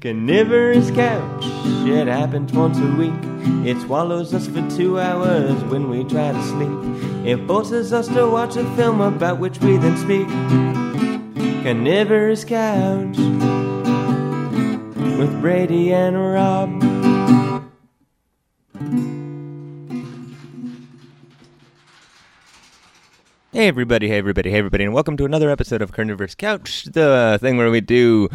Carnivorous couch, it happens once a week. It swallows us for two hours when we try to sleep. It forces us to watch a film about which we then speak. Carnivorous couch with Brady and Rob. Hey everybody, hey everybody, hey everybody, and welcome to another episode of Carnivorous Couch, the thing where we do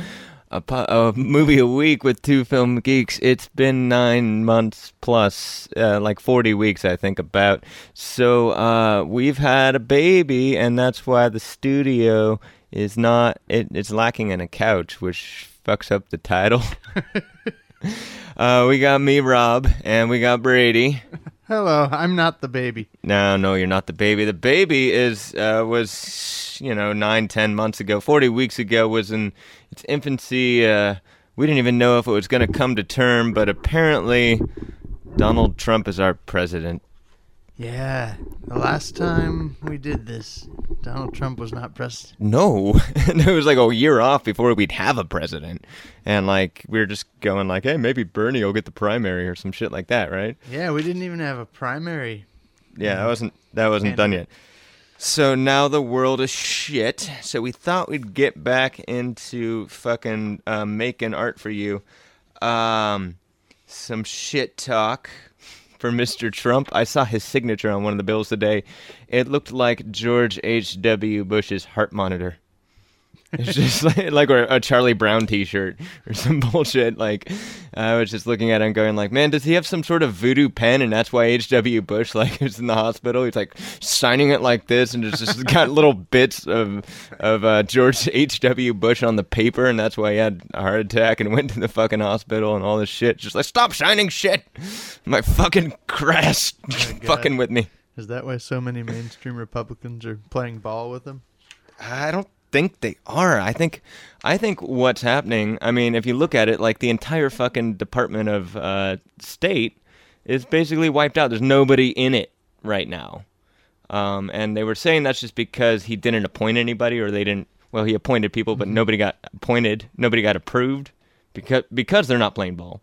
a, po- a movie a week with two film geeks. It's been nine months plus, uh, like 40 weeks, I think, about. So uh, we've had a baby, and that's why the studio is not, it, it's lacking in a couch, which fucks up the title. uh, we got me, Rob, and we got Brady. Hello, I'm not the baby. No, no, you're not the baby. The baby is uh, was you know nine, ten months ago, forty weeks ago was in its infancy. Uh, we didn't even know if it was going to come to term, but apparently Donald Trump is our president. Yeah, the last time we did this, Donald Trump was not president. No, and it was like a year off before we'd have a president, and like we were just going like, hey, maybe Bernie will get the primary or some shit like that, right? Yeah, we didn't even have a primary. Yeah, that wasn't that wasn't done yet. So now the world is shit. So we thought we'd get back into fucking uh, making art for you. Um, some shit talk for Mr. Trump. I saw his signature on one of the bills today. It looked like George H. W. Bush's heart monitor. It's just like, like a, a Charlie Brown T-shirt or some bullshit. Like I was just looking at him, going, like, man, does he have some sort of voodoo pen, and that's why H.W. Bush like is in the hospital? He's like signing it like this, and it's just got little bits of of uh, George H.W. Bush on the paper, and that's why he had a heart attack and went to the fucking hospital and all this shit. Just like stop signing shit, my fucking crest, God. fucking with me. Is that why so many mainstream Republicans are playing ball with him? I don't think they are. I think I think what's happening. I mean, if you look at it, like the entire fucking Department of uh, State is basically wiped out. There's nobody in it right now, um, and they were saying that's just because he didn't appoint anybody, or they didn't. Well, he appointed people, but nobody got appointed. Nobody got approved because because they're not playing ball.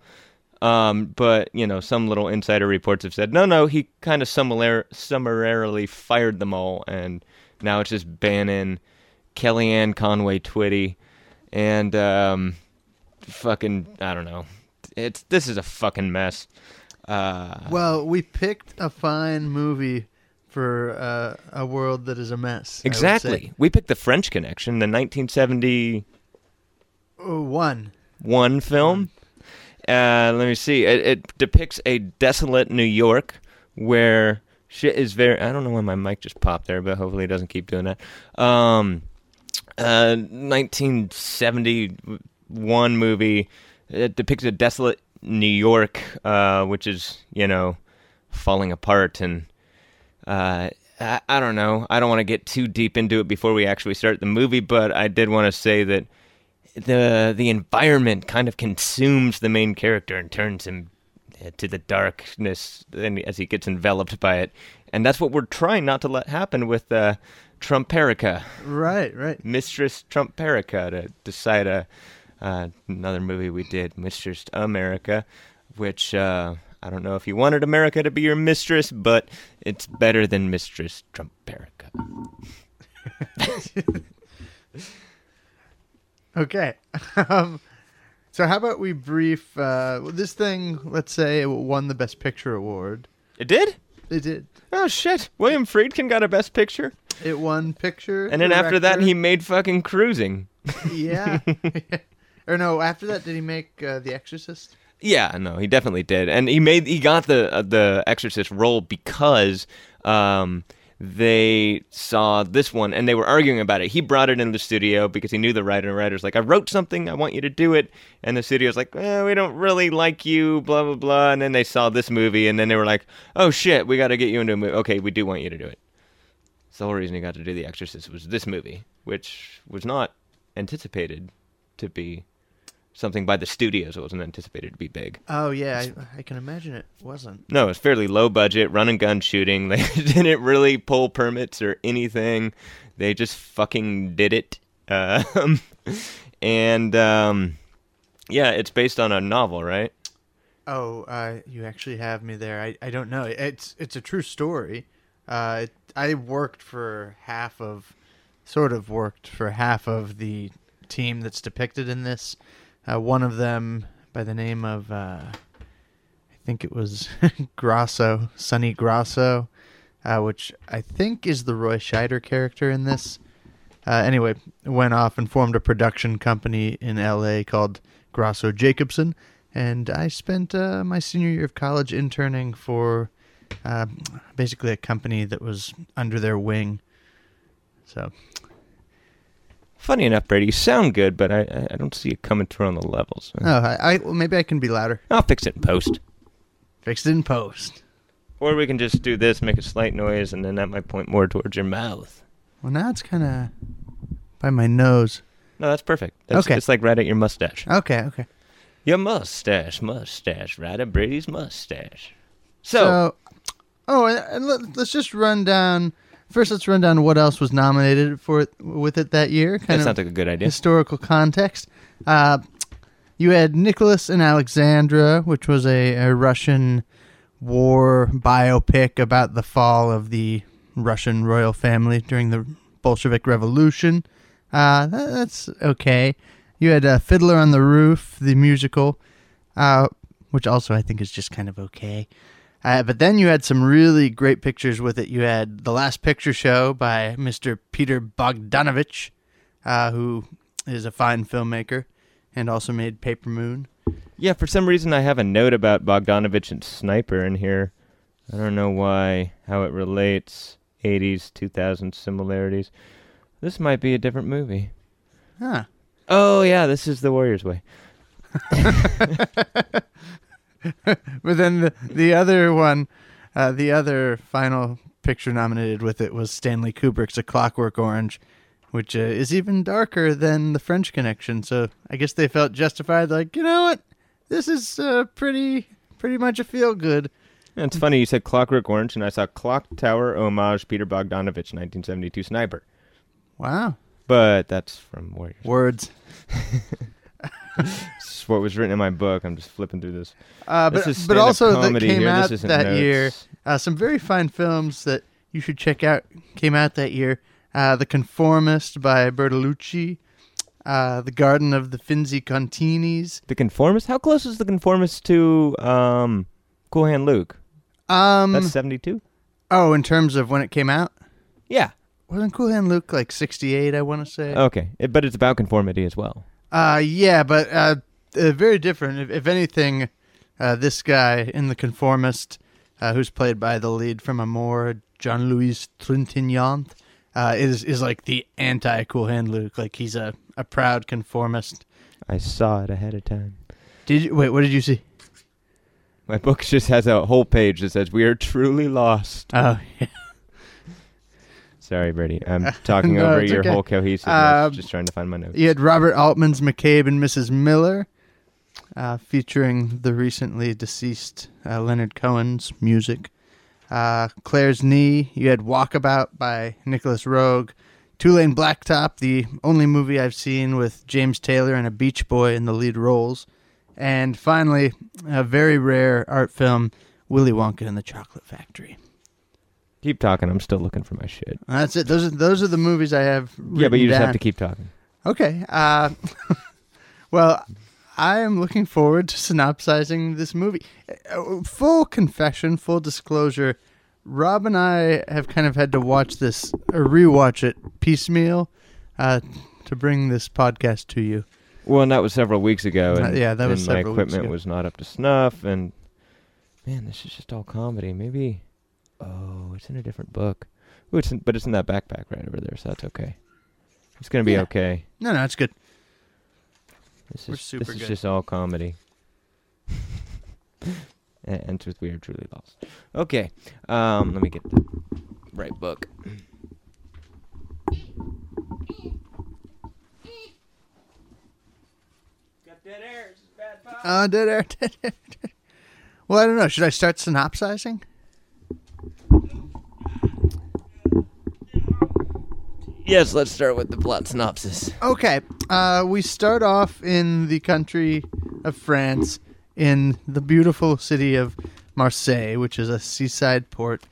Um, but you know, some little insider reports have said no, no. He kind of summarily, summarily fired them all, and now it's just banning Kellyanne Conway Twitty, and um, fucking I don't know. It's this is a fucking mess. Uh, Well, we picked a fine movie for uh, a world that is a mess. I would say. exactly. We picked the French Connection, the 1971 one. One film. Uh, let me see. It, it depicts a desolate New York where shit is very. I don't know why my mic just popped there, but hopefully it doesn't keep doing that. Um, uh, 1971 movie. It depicts a desolate New York, uh, which is you know falling apart, and uh, I, I don't know. I don't want to get too deep into it before we actually start the movie, but I did want to say that the the environment kind of consumes the main character and turns him uh, to the darkness as he gets enveloped by it, and that's what we're trying not to let happen with uh, Trumperica. Right, right. Mistress Trumperica to decide a uh, another movie we did, Mistress America, which uh, I don't know if you wanted America to be your mistress, but it's better than Mistress Trumperica. Okay. um, so how about we brief uh, this thing? Let's say it won the Best Picture award. It did? It did. Oh shit! William Friedkin got a Best Picture, It won picture. and then after that director. he made fucking Cruising. yeah. or no, after that did he make uh, The Exorcist? Yeah, no, he definitely did, and he made he got the uh, the Exorcist role because um, they saw this one and they were arguing about it. He brought it in the studio because he knew the writer. And the writer's like, "I wrote something, I want you to do it," and the studio's like, eh, "We don't really like you," blah blah blah. And then they saw this movie, and then they were like, "Oh shit, we got to get you into a movie." Okay, we do want you to do it. So the whole reason he got to do The Exorcist was this movie, which was not anticipated to be something by the studios. It wasn't anticipated to be big. Oh yeah, I, I can imagine it wasn't. No, it's fairly low budget, run and gun shooting. They didn't really pull permits or anything. They just fucking did it. Um, and um, Yeah, it's based on a novel, right? Oh, uh, you actually have me there. I, I don't know. It's it's a true story. Uh, it, I worked for half of, sort of worked for half of the team that's depicted in this. Uh, one of them, by the name of, uh, I think it was Grosso, Sonny Grosso, uh, which I think is the Roy Scheider character in this. Uh, anyway, went off and formed a production company in L.A. called Grosso Jacobson, and I spent uh, my senior year of college interning for uh, basically a company that was under their wing. So Funny enough, Brady, you sound good, but I I- don't see it coming through on the levels. Oh, I, I well, maybe I can be louder. I'll fix it in post. Fixed it in post. Or we can just do this, make a slight noise, and then that might point more towards your mouth. Well, now it's kind of by my nose. No, that's perfect. That's, Okay. It's like right at your mustache. Okay, okay. Your mustache, mustache, right at Brady's mustache. So, oh, and, let, let's just run down. First, let's run down what else was nominated for it, with it that year. that Kind of sounds like a good idea. historical context. Uh, you had Nicholas and Alexandra, which was a, a Russian war biopic about the fall of the Russian royal family during the Bolshevik Revolution. Uh, that, that's okay. You had uh, Fiddler on the Roof, the musical, uh, which also I think is just kind of okay. Uh, but then you had some really great pictures with it. You had The Last Picture Show by Mr. Peter Bogdanovich, uh, who is a fine filmmaker and also made Paper Moon. Yeah, for some reason I have a note about Bogdanovich and Sniper in here. I don't know why, how it relates. 80s, 2000 similarities. This might be a different movie. Huh. Oh, yeah, this is The Warrior's Way. But then the, the other one, uh, the other final picture nominated with it was Stanley Kubrick's A Clockwork Orange, which uh, is even darker than The French Connection. So I guess they felt justified, like, you know what? This is uh, pretty, pretty much a feel good. Yeah, it's funny, you said Clockwork Orange, and I saw Clock Tower Homage Peter Bogdanovich 1972 Sniper. Wow. But that's from Warriors. Words. This is what was written in my book. I'm just flipping through this. Uh, This but is but also that came here. Out that notes. year. Uh, some very fine films that you should check out came out that year. Uh, the Conformist by Bertolucci. Uh, the Garden of the Finzi Continis. The Conformist? How close is The Conformist to um, Cool Hand Luke? Um, That's 72? oh, in terms of when it came out, Yeah. wasn't Cool Hand Luke like '68? I want to say. Okay. It- but it's about conformity as well. Uh, yeah, but uh, uh, very different. If, if anything, uh, this guy in The Conformist, uh, who's played by the lead from Amour, Jean Louis Trintignant, uh, is is like the anti Cool Hand Luke. Like he's a, a proud conformist. I saw it ahead of time. Did you wait? What did you see? My book just has a whole page that says, We are truly lost. Oh, yeah. Sorry, Brady. I'm talking No, over your okay. whole cohesiveness. Um, just trying to find my notes. you had Robert Altman's McCabe and Mrs. Miller, uh, featuring the recently deceased uh, Leonard Cohen's music. Uh, Claire's Knee. You had Walkabout by Nicolas Roeg. Two Lane Blacktop, the only movie I've seen with James Taylor and a Beach Boy in the lead roles. And finally, a very rare art film, Willy Wonka and the Chocolate Factory. Keep talking. I'm still looking for my shit. That's it. Those are those are the movies I have. Yeah, but you just down. have to keep talking. Okay. Uh, well, I am looking forward to synopsizing this movie. Uh, Full confession, full disclosure. Rob and I have kind of had to watch this, or rewatch it piecemeal, uh, to bring this podcast to you. Well, and that was several weeks ago. Uh, yeah, that was and my equipment was not up to snuff. And man, this is just all comedy. Maybe. Oh, it's in a different book. Ooh, it's in, but it's in that backpack right over there, so that's okay. It's gonna be Yeah. okay. No, no, it's good. This We're is super this is good. just all comedy. and ends with we are truly lost. Okay, um, let me get the right book. Got dead air. This is bad pop. Uh, dead air, dead air, dead air. Well, I don't know. Should I start synopsizing? Yes, let's start with the plot synopsis. Okay. uh, we start off in the country of France, in the beautiful city of Marseille, which is a seaside port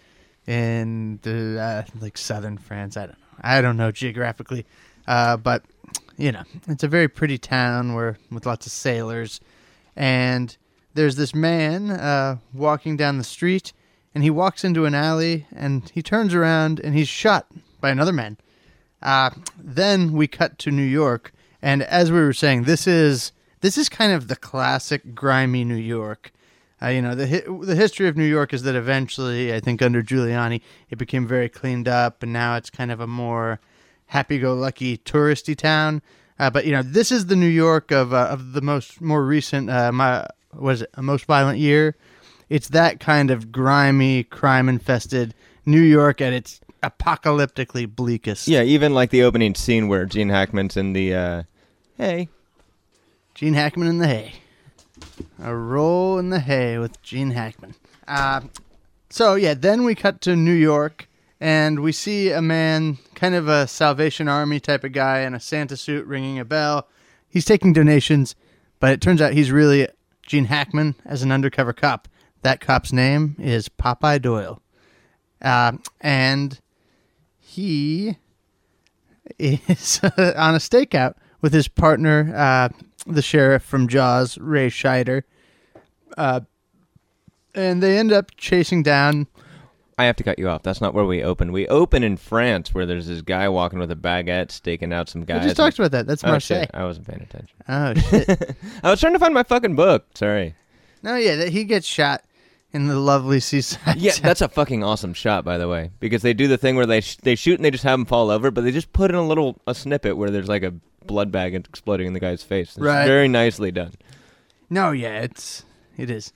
in the, uh, like southern France. I don't know. I don't know geographically, uh, but you know, it's a very pretty town where with lots of sailors, and there's this man uh, walking down the street, and he walks into an alley, and he turns around, and he's shot by another man. Uh, then we cut to New York, and as we were saying, this is this is kind of the classic grimy New York. Uh, you know, the hi- the history of New York is that eventually, I think under Giuliani, it became very cleaned up, and now it's kind of a more happy-go-lucky touristy town. Uh, but you know, this is the New York of uh, of the most more recent, uh, my was it a most violent year? It's that kind of grimy, crime-infested New York at its apocalyptically bleakest. Yeah, even like the opening scene where Gene Hackman's in the uh, hey. Gene Hackman in the hay. A roll in the hay with Gene Hackman. Uh, so yeah, then we cut to New York, and we see a man, kind of a Salvation Army type of guy, in a Santa suit, ringing a bell. He's taking donations, but it turns out he's really Gene Hackman as an undercover cop. That cop's name is Popeye Doyle, uh, and he is on a stakeout with his partner, uh, the sheriff from Jaws, Ray Scheider. Uh, and they end up chasing down. I have to cut you off. That's not where we open. We open in France, where there's this guy walking with a baguette, staking out some We guys. just talked about that. That's oh, Marseille. shit. I wasn't paying attention. Oh shit! I was trying to find my fucking book. Sorry. no, yeah, he gets shot in the lovely seaside. Yeah, that's a fucking awesome shot, by the way, because they do the thing where they sh- they shoot and they just have them fall over, but they just put in a little a snippet where there's like a blood bag exploding in the guy's face. It's Right. Very nicely done. no, yeah, it's it is.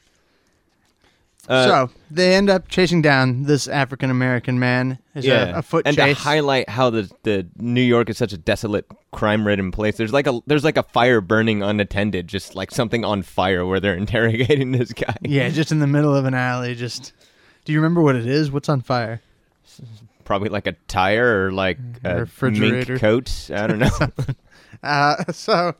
Uh, so they end up chasing down this African American man. There's yeah, a, a foot and chase. to highlight how the the New York is such a desolate, crime-ridden place. There's like a there's like a fire burning unattended, just like something on fire where they're interrogating this guy. yeah, just in the middle of an alley. Just, do you remember what it is? What's on fire? Probably like a tire or like A a refrigerator. mink coat. I don't know. Uh, so,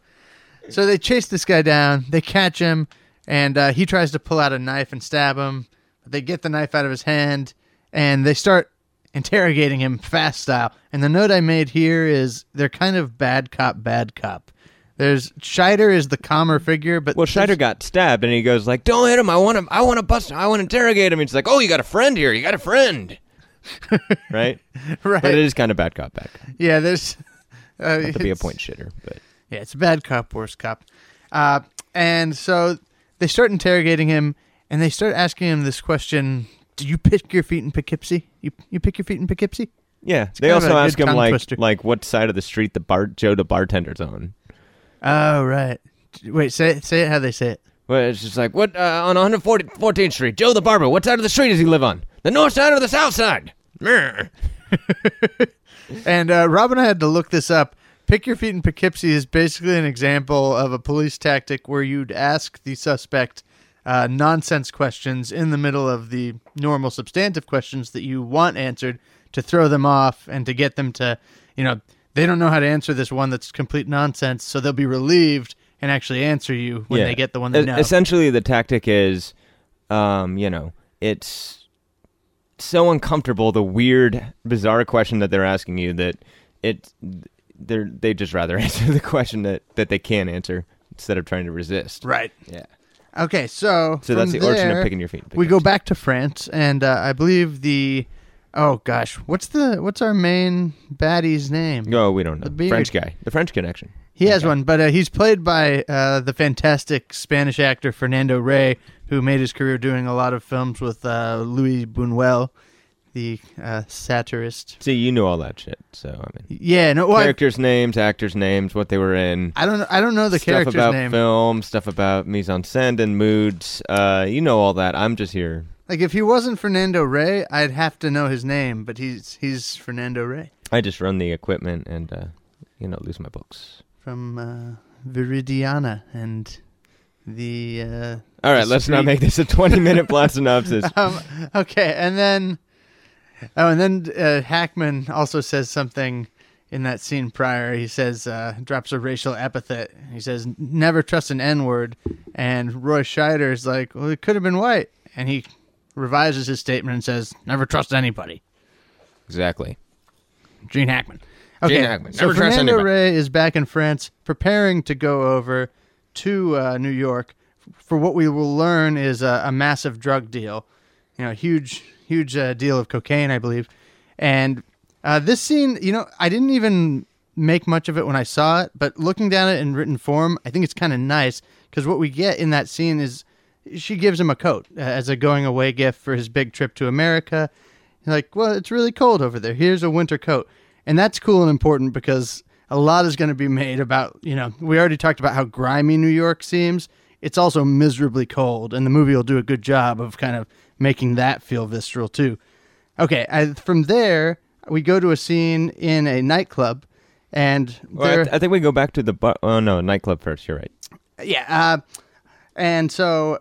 so they chase this guy down. They catch him, and uh, he tries to pull out a knife and stab him. But they get the knife out of his hand, and they start interrogating him fast style. And the note I made here is they're kind of bad cop, bad cop. There's Scheider is the calmer figure, but Well, Scheider got stabbed, and he goes like, "Don't hit him! I want to! I want to bust! him! I want to interrogate him!" And he's like, "Oh, you got a friend here! You got a friend!" right? right. But it is kind of bad cop, bad cop. yeah, there's uh, to be a point shitter, but Yeah, it's a bad cop, worst cop. Uh, and so they start interrogating him, and they start asking him this question: Do you pick your feet in Poughkeepsie? You you pick your feet in Poughkeepsie? yeah. They also ask him like, twister. like what side of the street the bar Joe the bartender's on. Oh, right. Wait, say it, say it how they say it. Well, it's just like what uh, on 114th Street, Joe the barber. What side of the street does he live on? The north side or the south side? And uh, Rob and I had to look this up. Pick your feet in Poughkeepsie is basically an example of a police tactic where you'd ask the suspect uh, nonsense questions in the middle of the normal substantive questions that you want answered to throw them off and to get them to, you know, they don't know how to answer this one that's complete nonsense, so they'll be relieved and actually answer you when Yeah. they get the one they know. Essentially, the tactic is, um, you know, it's so uncomfortable the weird, bizarre question that they're asking you that it they they just rather answer the question that that they can answer instead of trying to resist. right. Yeah. Okay, so So that's the origin of picking your feet. we go back to France, and uh, I believe the oh gosh, what's the what's our main baddie's name? Oh, we don't know. The. French guy, the French connection. He has one, but uh, he's played by uh, the fantastic Spanish actor Fernando Rey, who made his career doing a lot of films with uh, Luis Buñuel, the uh, satirist. See, you knew all that shit. So I mean, Yeah, no, well, I, characters' names, actors' names, what they were in. I don't know. I don't know the stuff character's about name. film, stuff about mise en scène and moods. Uh, you know all that. I'm just here. Like if he wasn't Fernando Rey, I'd have to know his name, but he's he's Fernando Rey I just run the equipment and uh, you know lose my books. from uh, Viridiana and the. Uh, All right, The let's not make this a 20 minute plot synopsis. um, okay, and then oh, and then uh, Hackman also says something in that scene prior. He says, uh, drops a racial epithet. He says, never trust an N word. And Roy Scheider is like, well, it could have been white. And he revises his statement and says, never trust anybody. Exactly. Gene Hackman. Okay, Gene Hackman. so Never trust Fernando anybody. Rey is back in France, preparing to go over to uh, New York for what we will learn is a, a massive drug deal. You know, a huge, huge uh, deal of cocaine, I believe. And uh, this scene, you know, I didn't even make much of it when I saw it, but looking down it in written form, I think it's kind of nice because what we get in that scene is she gives him a coat uh, as a going away gift for his big trip to America. Like, well, it's really cold over there. Here's a winter coat. And that's cool and important because a lot is going to be made about, you know, we already talked about how grimy New York seems. It's also miserably cold, and the movie will do a good job of kind of making that feel visceral too. Okay, I, from there, we go to a scene in a nightclub, and Well, I, th- I think we go back to the bar. Oh no, nightclub first. You're right. yeah, uh, and so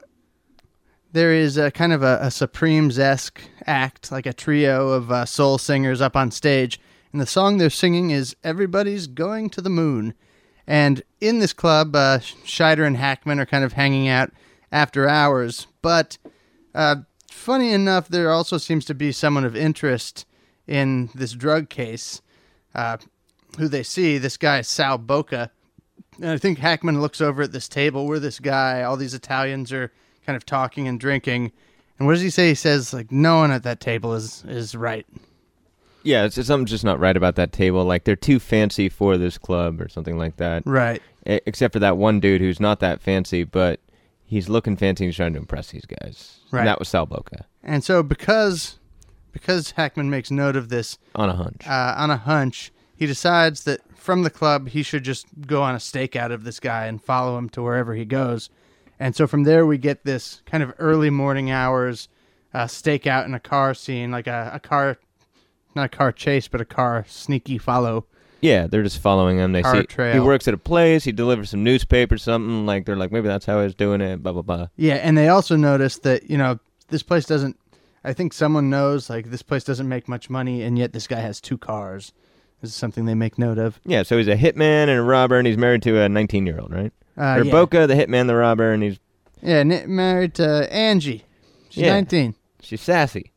there is a kind of a, a Supremes esque act, like a trio of uh, soul singers up on stage, and the song they're singing is "Everybody's Going to the Moon." And in this club, uh, Scheider and Hackman are kind of hanging out after hours. But uh, funny enough, there also seems to be someone of interest in this drug case. Uh, who they see, this guy Sal Boca. And I think Hackman looks over at this table where this guy, all these Italians are kind of talking and drinking. And what does he say? He says, like, no one at that table is, is right. Yeah, it's, something's just not right about that table. Like they're too fancy for this club or something like that. Right. Except for that one dude who's not that fancy, but he's looking fancy and he's trying to impress these guys. Right. And that was Sal Boca And so because because Hackman makes note of this on a hunch. uh, on a hunch, he decides that from the club he should just go on a stakeout of this guy and follow him to wherever he goes. And so from there we get this kind of early morning hours uh, stakeout in a car scene, like a, a car, not a car chase, but a car sneaky follow. Yeah, they're just following him. They Car see trail. he works at a place. He delivers some newspaper, something like they're like maybe that's how he's doing it. Blah blah blah. Yeah, and they also notice that you know this place doesn't. I think someone knows like this place doesn't make much money, and yet this guy has two cars. This is something they make note of. Yeah, so he's a hitman and a robber, and he's married to a 19 year old, right? Uh, or yeah. Boca, the hitman, the robber, and he's Yeah, n- married to Angie. She's Yeah. 19. she's sassy.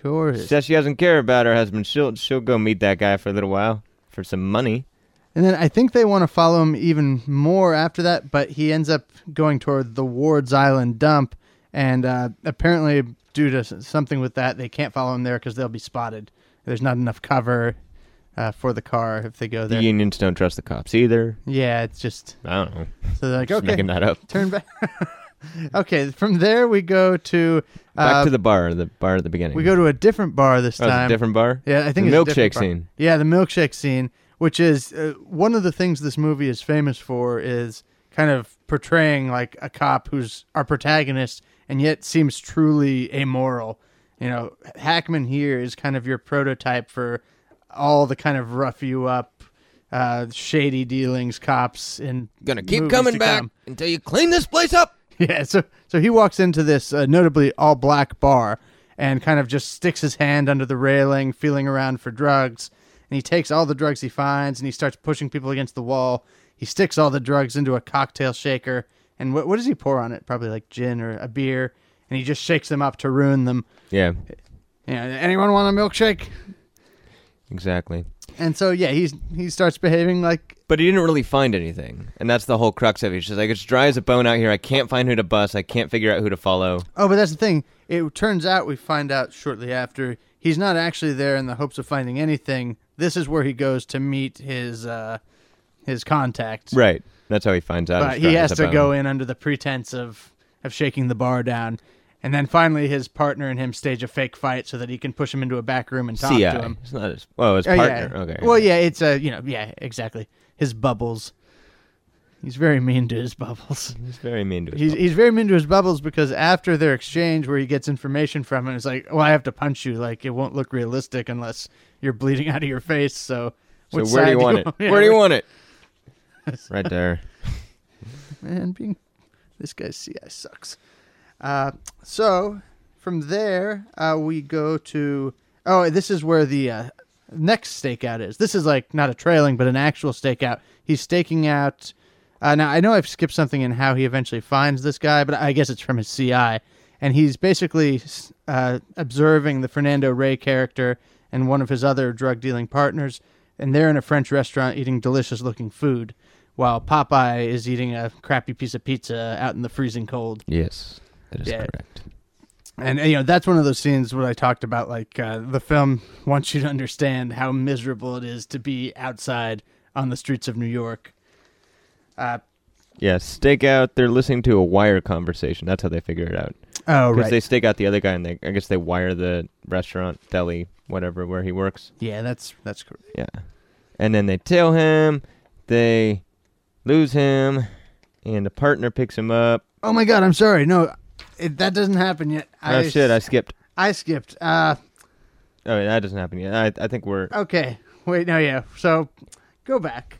Sure She is. says she doesn't care about her husband. She'll she'll go meet that guy for a little while for some money. And then I think they want to follow him even more after that, but he ends up going toward the Ward's Island dump, and uh, apparently due to something with that, they can't follow him there because they'll be spotted. There's not enough cover uh, for the car if they go there. The unions don't trust the cops either. yeah, it's just I don't know. so they're like Just okay, making that up. turn back. okay, from there we go to Back uh, to the bar, the bar at the beginning. we go to a different bar this Oh, it's time. a different bar. Yeah, I think the it's a different milkshake bar. scene. Yeah, the milkshake scene, which is uh, one of the things this movie is famous for, is kind of portraying like a cop who's our protagonist and yet seems truly amoral. You know, Hackman here is kind of your prototype for all the kind of rough you up, uh, shady dealings cops in Gonna keep coming to back come. until you clean this place up. Yeah, so so he walks into this uh, notably all black bar and kind of just sticks his hand under the railing, feeling around for drugs. And he takes all the drugs he finds and he starts pushing people against the wall. He sticks all the drugs into a cocktail shaker. And what, what does he pour on it? Probably like gin or a beer. And he just shakes them up to ruin them. Yeah, know, anyone want a milkshake? Exactly. And so yeah, he's he starts behaving like But he didn't really find anything, and that's the whole crux of it. He's just like it's dry as a bone out here. I can't find who to bust. I can't figure out who to follow. Oh, but that's the thing. It turns out we find out shortly after he's not actually there in the hopes of finding anything. This is where he goes to meet his uh, his contact. Right. That's how he finds out. But he has to bone. go in under the pretense of of shaking the bar down. And then finally his partner and him stage a fake fight so that he can push him into a back room and talk CI. to uh, him. It's not his. Well, his Oh, partner. yeah. Okay. Well, yeah, it's a, you know, yeah, exactly. His bubbles. He's very mean to his bubbles. He's very mean to his. He's he's very mean to his bubbles because after their exchange, where he gets information from him, it's like, "Well, I have to punch you. Like it won't look realistic unless you're bleeding out of your face." So, so which where do side you want it? Yeah, where do you want it? right there. Man, being this guy's CI sucks. Uh, so from there, uh, we go to oh, this is where the uh, next stakeout is. This is like not a trailing, but an actual stakeout. He's staking out. Uh, now I know I've skipped something in how he eventually finds this guy, but I guess it's from his CI, and he's basically uh, observing the Fernando Rey character and one of his other drug dealing partners, and they're in a French restaurant eating delicious looking food, while Popeye is eating a crappy piece of pizza out in the freezing cold. Yes, that is Yeah. correct. And you know that's one of those scenes where I talked about like uh, the film wants you to understand how miserable it is to be outside on the streets of New York. Uh, Yeah, stake out. They're listening to a wire conversation. That's how they figure it out. oh right. Because they stake out the other guy, and they I guess they wire the restaurant, deli, whatever, where he works. yeah, that's that's correct. Yeah, and then they tail him. They lose him, and a partner picks him up. Oh my god, I'm sorry. No, it, that doesn't happen yet. oh shit! I skipped. I skipped. Uh, Oh, that doesn't happen yet. I I think we're okay, wait, no, yeah. So go back.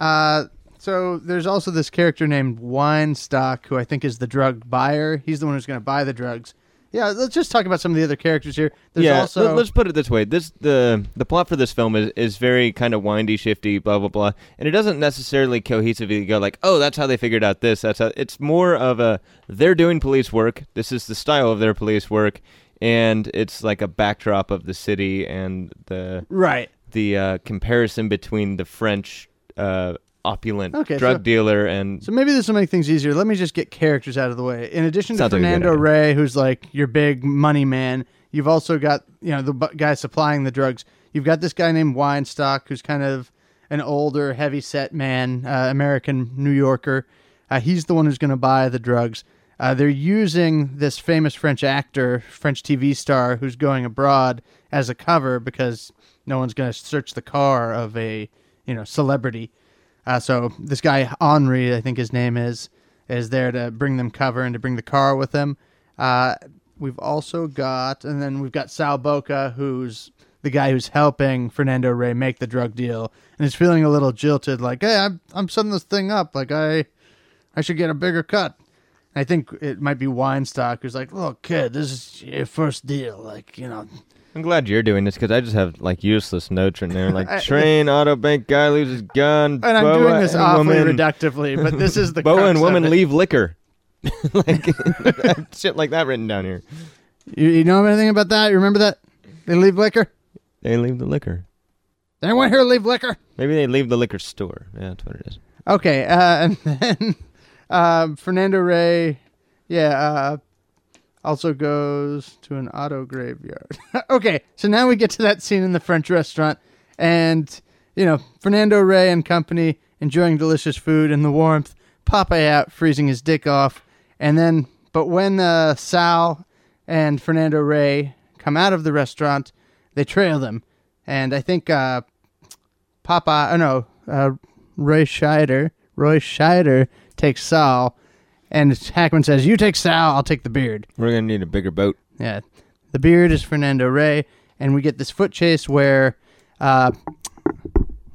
Uh, so there's also this character named Weinstock, who I think is the drug buyer. He's the one who's going to buy the drugs. Yeah, let's just talk about some of the other characters here. There's yeah. also let, us put it this way: this the the plot for this film is is very kind of windy, shifty, blah blah blah, and it doesn't necessarily cohesively go like, oh, that's how they figured out this. That's how. It's more of a they're doing police work. This is the style of their police work, and it's like a backdrop of the city and the right. the uh, comparison between the French uh, opulent Okay, drug so- dealer and So maybe this will make things easier. Let me just get characters out of the way. In addition to Sounds like Fernando. Rey, who's like your big money man, you've also got you know the bu- guy supplying the drugs. You've got this guy named Weinstock, who's kind of an older, heavy-set man, uh, American New Yorker. Uh, he's the one who's going to buy the drugs. Uh, they're using this famous French actor, French TV star, who's going abroad as a cover because no one's going to search the car of a you know celebrity. Uh, so this guy Henri, I think his name is, is there to bring them cover and to bring the car with him. Uh, we've also got, and then we've got Sal Boca, who's the guy who's helping Fernando Rey make the drug deal, and is feeling a little jilted, like, "Hey, I'm I'm setting this thing up, like I, I should get a bigger cut." I think it might be Weinstock who's like, "Look, kid, this is your first deal, like you know." I'm glad you're doing this because I just have like useless notes in there, I- like train, auto bank guy loses gun, And I'm doing this awfully woman, reductively, but this is the boa and woman leave liquor, like shit like that written down here. You, you know anything about that? You remember that? They leave liquor. They leave the liquor. Did anyone here leave liquor? Maybe they leave the liquor store. Yeah, that's what it is. Okay, uh, and then um, Fernando Rey, yeah, uh, also goes to an auto graveyard. okay, so now we get to that scene in the French restaurant, and you know Fernando Rey and company enjoying delicious food and the warmth. Popeye out freezing his dick off, and then but when uh, Sal and Fernando Rey come out of the restaurant, they trail them, and I think uh, Popeye, oh no, uh, Roy Scheider, Roy Scheider takes Sal, and Hackman says, "You take Sal, I'll take the beard." We're gonna need a bigger boat. Yeah, the beard is Fernando Rey, and we get this foot chase where, uh,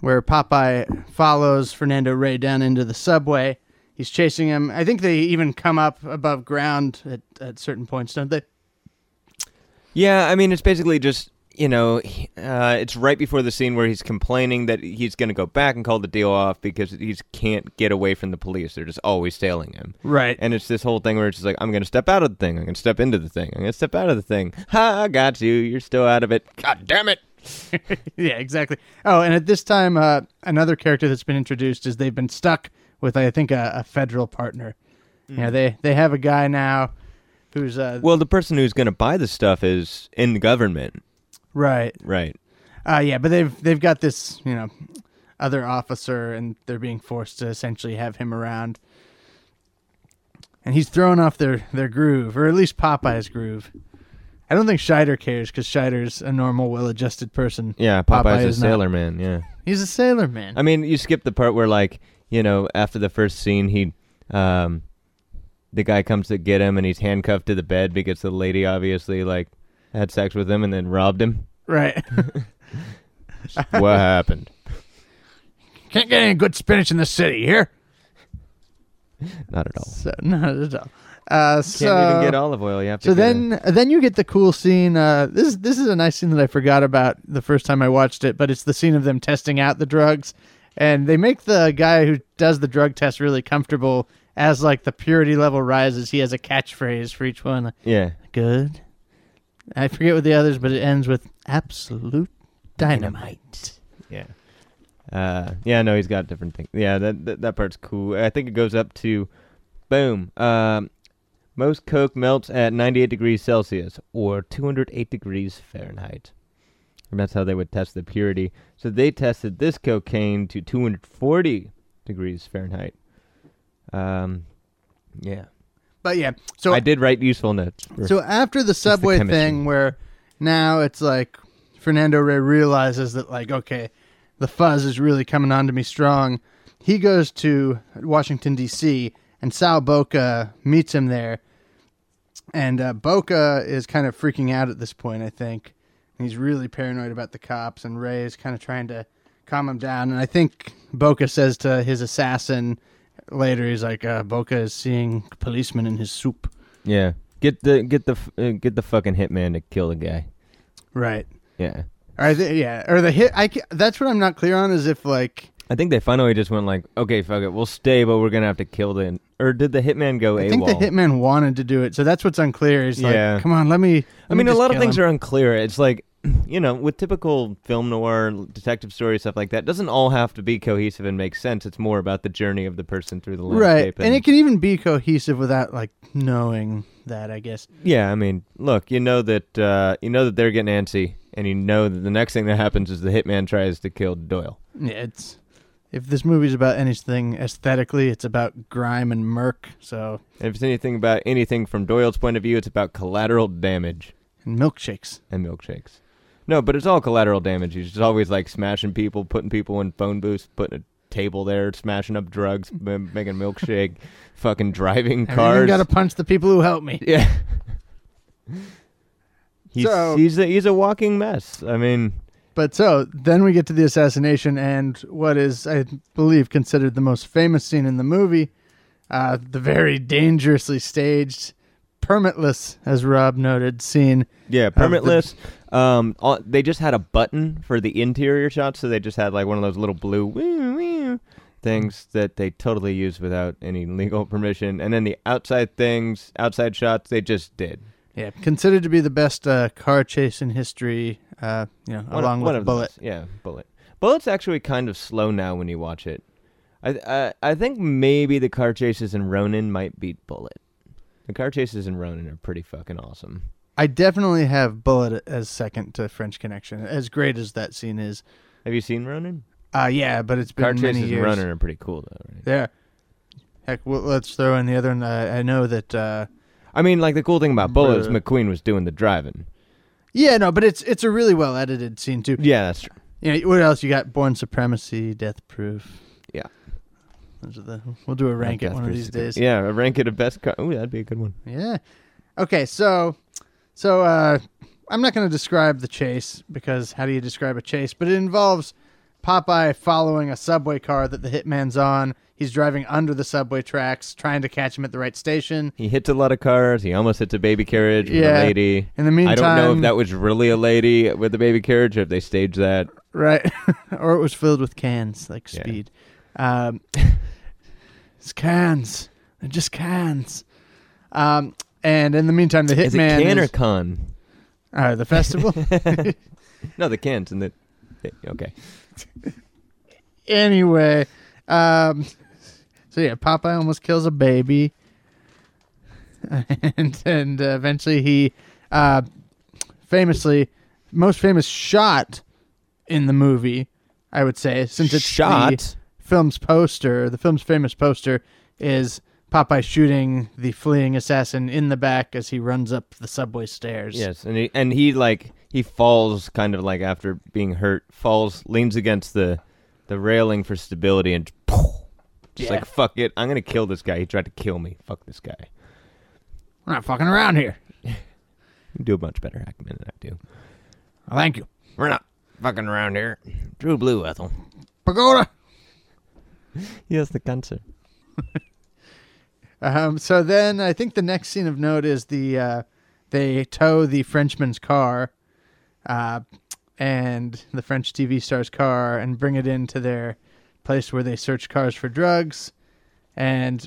where Popeye follows Fernando Rey down into the subway. He's chasing him. I think they even come up above ground at, at certain points, don't they? Yeah, I mean it's basically just you know uh, it's right before the scene where he's complaining that he's gonna go back and call the deal off because he can't get away from the police. They're just always tailing him. Right. And it's this whole thing where it's just like, I'm going to step out of the thing. I'm going to step into the thing. I'm going to step out of the thing. Ha, I got you. You're still out of it. God damn it. yeah, exactly. Oh, and at this time, uh, another character that's been introduced is they've been stuck with, I think, a, a federal partner. Yeah, they they have a guy now who's uh, Well, the person who's going to buy the stuff is in the government. Right. Right. Uh, yeah, but they've they've got this you know other officer, and they're being forced to essentially have him around, and he's throwing off their their groove, or at least Popeye's groove. I don't think Scheider cares because Scheider's a normal, well-adjusted person. Yeah, Popeye Popeye's a is not. sailor man. Yeah. He's a sailor man. I mean, you skip the part where, like, you know, after the first scene, he, um, the guy comes to get him and he's handcuffed to the bed because the lady obviously, like, had sex with him and then robbed him. right. what happened? Can't get any good spinach in the city here. Not at all. So not at all. Uh, Can't even get olive oil. You have to. so a- then then you get the cool scene. Uh, this this is a nice scene that I forgot about the first time I watched it, but it's the scene of them testing out the drugs, and they make the guy who does the drug test really comfortable. As like the purity level rises, he has a catchphrase for each one. yeah. Good. I forget what the others, but it ends with absolute dynamite. Yeah. Uh, yeah, no, he's got different things. Yeah, that, that that part's cool. I think it goes up to, boom. Um, most coke melts at 98 degrees Celsius or 208 degrees Fahrenheit. And that's how they would test the purity. So they tested this cocaine to 240 degrees Fahrenheit. Um, yeah. But yeah, so I did write useful notes. for- So after the subway chemistry. thing, where now it's like Fernando Rey realizes that like okay, the fuzz is really coming on to me strong. He goes to Washington D.C. and Sal Boca meets him there, and uh, Boca is kind of freaking out at this point. I think he's really paranoid about the cops, and Rey is kind of trying to calm him down. And I think Boca says to his assassin later, he's like, uh, "Boca is seeing policemen in his soup." yeah. Get the get the uh, get the fucking hitman to kill the guy. Right. Yeah. Or the, yeah, or the hit. I that's what I'm not clear on is if like I think they finally just went like, okay, fuck it, we'll stay, but we're gonna have to kill the. Or did the hitman go I AWOL? think the hitman wanted to do it, so that's what's unclear. Is like, Yeah. come on, let me. I mean, a lot of things are unclear. It's like, you know, with typical film noir, detective story stuff like that, doesn't all have to be cohesive and make sense. It's more about the journey of the person through the landscape, right, landscape. and it can even be cohesive without like knowing that. I guess. yeah, I mean, look, you know that uh, you know that they're getting antsy, and you know that the next thing that happens is the hitman tries to kill Doyle. Yeah, it's if this movie's about anything aesthetically, it's about grime and murk. So And if it's anything about anything from Doyle's point of view, it's about collateral damage. and milkshakes. and milkshakes. No, but it's all collateral damage. He's just always like smashing people, putting people in phone booths, putting a table there, smashing up drugs, m- making milkshake, fucking driving cars. I've even cars. got to punch the people who help me. yeah. he's So- he's a, he's a walking mess. I mean, But so then we get to the assassination and what is, I believe, considered the most famous scene in the movie, uh, the very dangerously staged, permitless, as Rob noted, scene. yeah, Of the- permitless. Um, all, they just had a button for the interior shots, so they just had like one of those little blue things that they totally used without any legal permission. And then the outside things, outside shots, they just did. Yeah, considered to be the best uh, car chase in history. Uh, you know, One- along one with Bullitt. best. Yeah, Bullitt. Bullitt's actually kind of slow now when you watch it. I I, I think maybe the car chases in Ronin might beat Bullitt. The car chases in Ronin are pretty fucking awesome. I definitely have Bullitt as second to French Connection. As great as that scene is, Have you seen Ronin? uh, yeah, but it's been Car many chases in. Ronin are pretty cool though, right? There. Heck, well, let's throw in the other one. Uh, I know that. Uh, I mean, like the cool thing about Bullitt is McQueen was doing the driving. yeah, no, but it's it's a really well edited scene too. Yeah, that's true. You know, what else you got? Bourne Supremacy, Death Proof. Those are the. We'll do a rank it one of these days. Yeah, a rank it a best car. Ooh, that'd be a good one. Yeah. Okay, so so uh I'm not going to describe the chase because how do you describe a chase? But it involves Popeye following a subway car that the hitman's on. He's driving under the subway tracks, trying to catch him at the right station. He hits a lot of cars. He almost hits a baby carriage with Yeah. a lady. In the meantime, I don't know if that was really a lady with a baby carriage or if they staged that. right, or it was filled with cans like Yeah. speed. Um, it's cans. They're just cans. Um, and in the meantime, the Is it hitman can or is con? uh, the festival. No, the cans and the. Okay. anyway, um, so yeah, Popeye almost kills a baby, and and uh, eventually he, uh, famously, most famous shot in the movie, I would say, since it's the Shot. Film's poster, the film's famous poster is Popeye shooting the fleeing assassin in the back as he runs up the subway stairs. Yes, and he and he like he falls kind of like after being hurt, falls, leans against the the railing for stability, and just Yeah. like fuck it, I'm gonna kill this guy. He tried to kill me. Fuck this guy. We're not fucking around here. You do a much better Hackman than I do. Well, thank you. We're not fucking around here. True blue, Ethel. Pagoda. He has the cancer. Um, so then I think the next scene of note is the uh, they tow the Frenchman's car, uh, and the French TV star's car, and bring it into their place where they search cars for drugs, and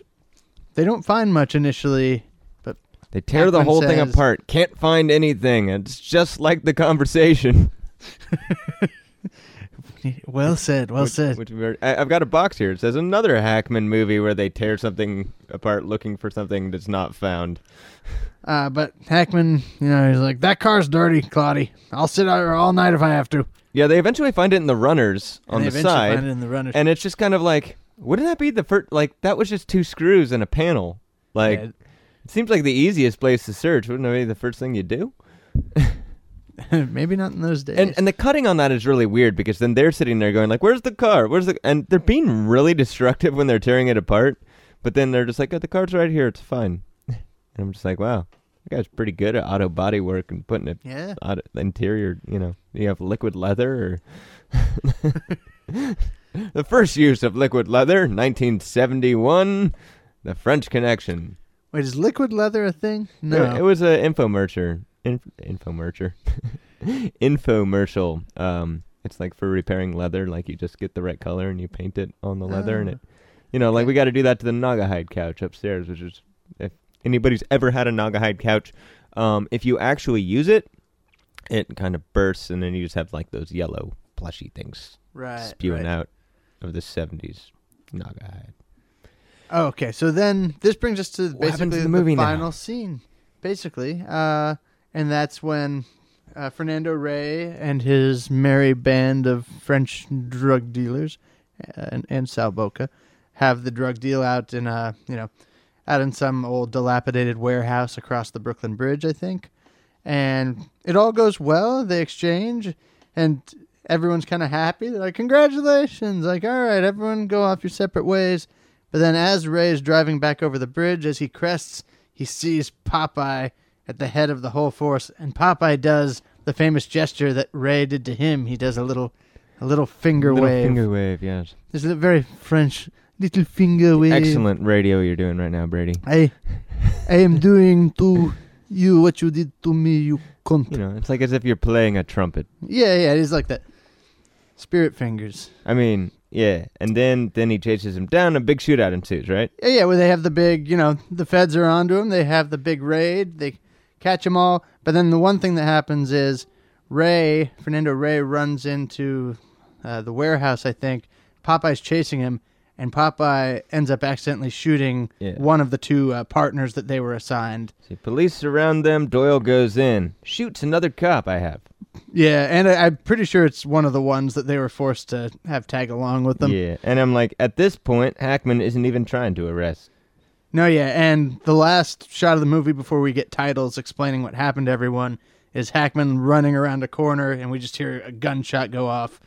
they don't find much initially. But They tear the whole thing apart. Can't find anything. It's just like the conversation. well said, well which, said. Which we're- I, I've got a box here. It says another Hackman movie where they tear something apart looking for something that's not found. Uh, but Hackman, you know, he's like, "That car's dirty, Claudia. I'll sit out here all night if I have to." Yeah, they eventually find it in the runners on the they eventually side, find it in the runners. and it's just kind of like, wouldn't that be the first? Like that was just two screws and a panel. Like Yeah. it seems like the easiest place to search. Wouldn't that be the first thing you do? Maybe not in those days. And and the cutting on that is really weird because then they're sitting there going like, "Where's the car? Where's the?" And they're being really destructive when they're tearing it apart. But then they're just like, oh, "The car's right here. It's fine." and I'm just like, "Wow, that guy's pretty good at auto body work and putting it yeah, auto, the interior. You know, you have liquid leather or." the first use of liquid leather, 1971, the French Connection. wait, is liquid leather a thing? No, It, it was a infomercial. Inf- infomercial. infomercial. Um, it's like for repairing leather. Like you just get the right color and you paint it on the leather, and Oh. it, you know, like we got to do that to the Naugahyde couch upstairs, which is if anybody's ever had a Naugahyde couch, um, if you actually use it, it kind of bursts, and then you just have like those yellow plushy things right, spewing right. out of the '70s Naugahyde. Oh, okay, so then this brings us to What basically in the, the movie now? final scene, basically, uh, and that's when uh, Fernando Rey and his merry band of French drug dealers uh, and, and Sal Boca have the drug deal out in a you know out in some old dilapidated warehouse across the Brooklyn Bridge, I think, and it all goes well. They exchange, and everyone's kind of happy. They're like, "Congratulations!" Like, all right, everyone go off your separate ways. But then, as Rey is driving back over the bridge, as he crests, he sees Popeye at the head of the whole force, and Popeye does the famous gesture that Rey did to him. He does a little, a little finger Little wave. Finger wave. Yes. There's a very French little finger wave. Excellent radio you're doing right now, Brady. I, I am doing to you what you did to me, you cunt. You know, it's like as if you're playing a trumpet. Yeah, yeah, it is like that. Spirit fingers. I mean, yeah. And then then he chases him down. A big shootout ensues, right? Yeah, yeah, where they have the big, you know, the feds are onto him. They have the big raid. They catch them all. But then the one thing that happens is Rey, Fernando Rey, runs into uh, the warehouse, I think. Popeye's chasing him, and Popeye ends up accidentally shooting Yeah. one of the two uh, partners that they were assigned. See, police surround them. Doyle goes in, shoots another cop. I have. Yeah, and I, I'm pretty sure it's one of the ones that they were forced to have tag along with them. Yeah, and I'm like, at this point, Hackman isn't even trying to arrest. No, yeah, and the last shot of the movie before we get titles explaining what happened to everyone is Hackman running around a corner, and we just hear a gunshot go off.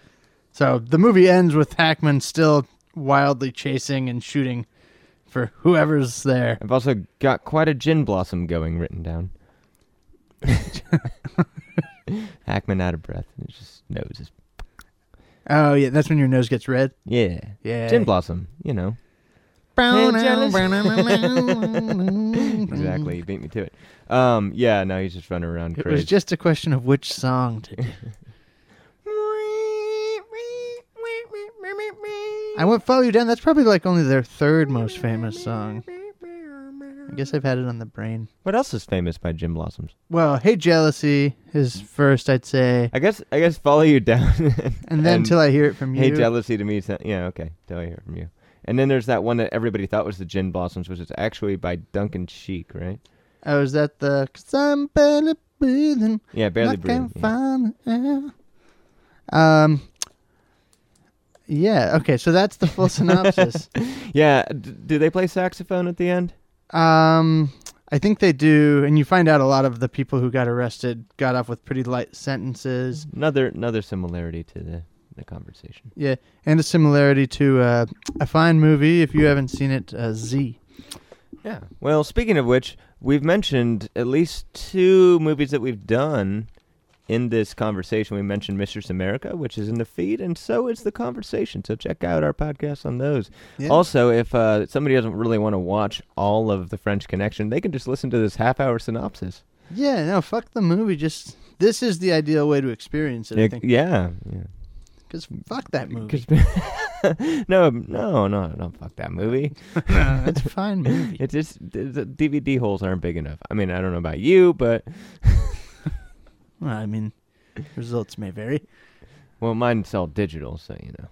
So the movie ends with Hackman still wildly chasing and shooting for whoever's there. I've also got quite a gin blossom going written down. Hackman out of breath. His just nose is Oh yeah, that's when your nose gets red. yeah. Yeah, Gin blossom. You know exactly. You beat me to it. Um. Yeah. No, he's just running around It crazy. was just a question of which song to do. I won't follow you down. That's probably like only their third most famous song. I guess I've had it on the brain. What else is famous by Gin Blossoms? Well, Hey Jealousy is first, I'd say, I guess I guess follow you down. and then Till I Hear It From You. Hey jealousy to me. sa- Yeah, okay. Till I hear from you. And then there's that one that everybody thought was the Gin Blossoms, which is actually by Duncan Sheik, right? oh, is that the? Cause I'm barely breathing. Yeah, barely I breathing. can't yeah. find the air. Um. Yeah. Okay. So that's the full synopsis. Yeah, d- do they play saxophone at the end? Um, I think they do, and you find out a lot of the people who got arrested got off with pretty light sentences. Another another similarity to the the conversation. Yeah, and a similarity to uh, a fine movie if you haven't seen it, uh, Z. Yeah. Well, speaking of which, we've mentioned at least two movies that we've done in this conversation, we mentioned Mistress America, which is in the feed, and so is the conversation. So check out our podcast on those. Yeah. Also, if uh, somebody doesn't really want to watch all of the French Connection, they can just listen to this half-hour synopsis. Yeah, no, fuck the movie. Just this is the ideal way to experience it. I Yeah, yeah. Because fuck that movie. 'Cause- no, no, no, no, fuck that movie. no, it's a fine movie. It just the the DVD holes aren't big enough. I mean, I don't know about you, but Well, I mean, results may vary. well, mine's all digital, so you know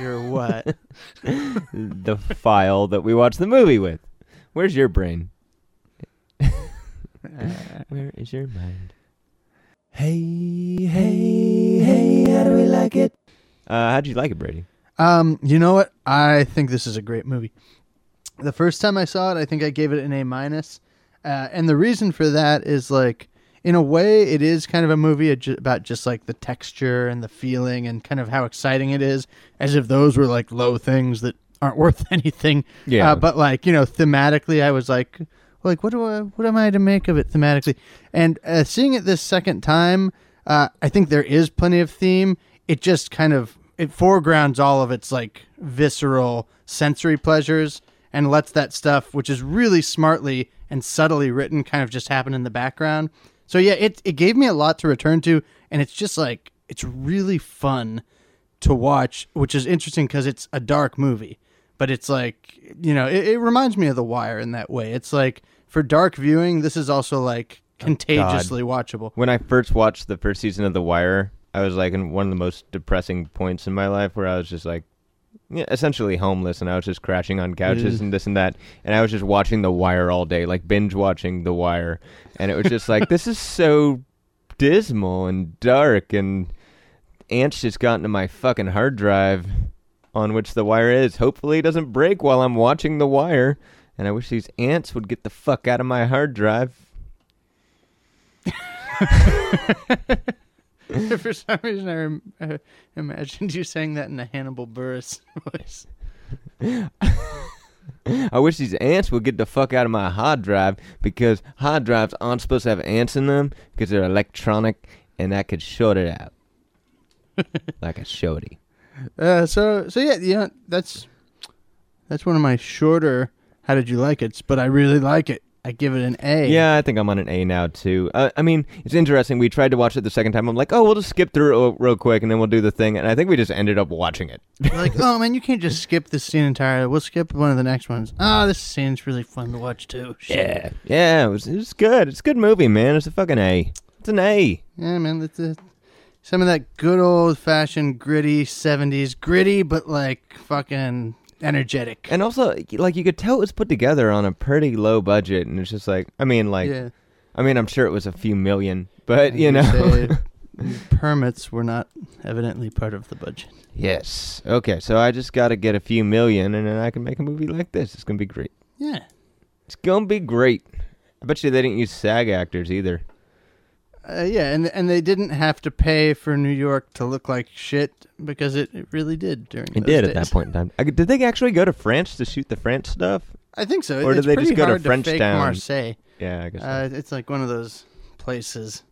You're what? the file that we watch the movie with. Where's your brain? Uh, Where is your mind? Hey, hey, hey, how do we like it? Uh, how'd you like it, Brady? Um, you know what? I think this is a great movie. The first time I saw it, I think I gave it an A minus, uh, and the reason for that is like, in a way, it is kind of a movie about just like the texture and the feeling and kind of how exciting it is, as if those were like low things that aren't worth anything. Yeah. Uh, but like you know, thematically, I was like, like what do I, what am I to make of it thematically? And uh, seeing it this second time, uh, I think there is plenty of theme. It just kind of it foregrounds all of its like visceral sensory pleasures and lets that stuff, which is really smartly and subtly written, kind of just happen in the background. So yeah, it it gave me a lot to return to, and it's just like it's really fun to watch, which is interesting because it's a dark movie, but it's like you know it, it reminds me of The Wire in that way. It's like for dark viewing, this is also like oh, contagiously watchable. When I first watched the first season of The Wire, I was like in one of the most depressing points in my life where I was just like, yeah, essentially homeless, and I was just crashing on couches and mm. this and that, and I was just watching The Wire all day, like binge watching The Wire, and it was just like this is so dismal and dark, and ants just got into my fucking hard drive on which The Wire is. Hopefully, it doesn't break while I'm watching The Wire, and I wish these ants would get the fuck out of my hard drive. for some reason, I rem- uh, imagined you saying that in a Hannibal Buress voice. I wish these ants would get the fuck out of my hard drive because hard drives aren't supposed to have ants in them because they're electronic and that could short it out. like a shorty. Uh, so so yeah, you know that's that's one of my shorter. How did you like it? But I really like it. I give it an A. Yeah, I think I'm on an A now too. Uh, I mean, it's interesting. We tried to watch it the second time. I'm like, oh, we'll just skip through it real, quick and then we'll do the thing. And I think we just ended up watching it. like oh man, you can't just skip this scene entirely. We'll skip one of the next ones. Oh, this scene's really fun to watch too. Shit. yeah. It was, it was good. It's a good movie, man. It's a fucking A. It's an A. Yeah, man. That's a, some of that good old fashioned gritty '70s gritty, but like fucking energetic. And also, like, you could tell it was put together on a pretty low budget. And it's just like, I mean, like, yeah. I mean, I'm sure it was a few million, but you know. permits were not evidently part of the budget. yes. Okay, so I just got to get a few million, and then I can make a movie like this. It's gonna be great. Yeah. It's gonna be great. I bet you they didn't use SAG actors either. Uh, yeah, and and they didn't have to pay for New York to look like shit because it, it really did during. It did at that point in time. I, did they actually go to France to shoot the French stuff? I think so. Or did they just go to French fake Town? Marseille. Yeah, I guess. so. Uh, it's like one of those places.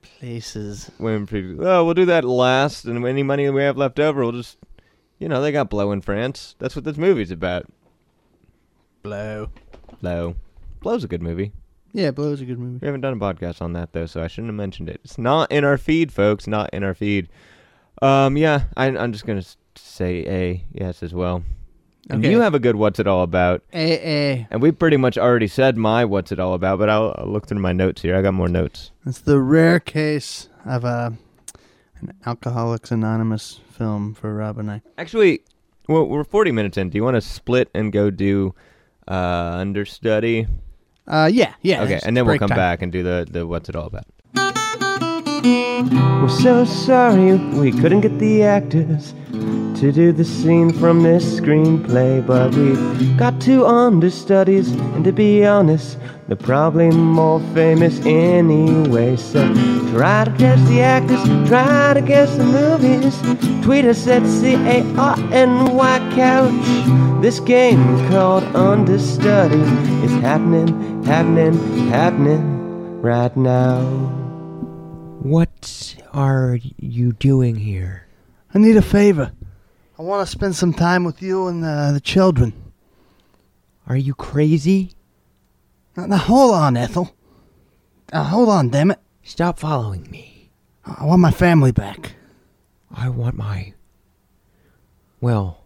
Places. Women pretty. Oh, we'll do that last, and any money we have left over, we'll just, you know, they got blow in France. That's what this movie's about. Blow. Blow. Blow's a good movie. Yeah, Blow is a good movie. We haven't done a podcast on that though, so I shouldn't have mentioned it. It's not in our feed, folks. Not in our feed. Um, yeah, I, I'm just gonna say A, yes, as well. And Okay. you have a good "What's it all about?" AA. And we pretty much already said my "What's it all about," but I'll, I'll look through my notes here. I got more notes. It's the rare case of a an Alcoholics Anonymous film for Rob and I. Actually, well, we're 40 minutes in. Do you want to split and go do uh, understudy? Uh, yeah, yeah. okay, and then we'll come time. back and do the the "What's it all about?" We're so sorry we couldn't get the actors to do the scene from this screenplay, but we've got two understudies, and to be honest, they're probably more famous anyway. So try to guess the actors, try to guess the movies. Tweet us at C A R N Y Couch. This game called Understudy is happening, happening, happening right now. What are you doing here? I need a favor. I want to spend some time with you and uh, the children. Are you crazy? Now, now hold on, Ethel. Now, hold on, damn it. Stop following me. I want my family back. I want my. Well.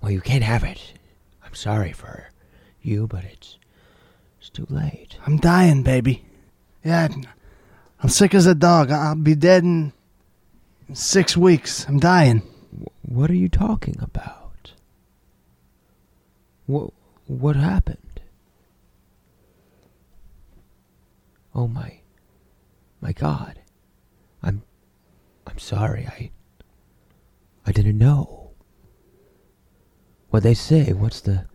Well, you can't have it. I'm sorry for you, but it's. It's too late. I'm dying, baby. Yeah, I'm sick as a dog. I'll be dead in in six weeks. I'm dying. What are you talking about? What what happened? Oh my my god. I'm I'm sorry. I I didn't know. What they say, what's the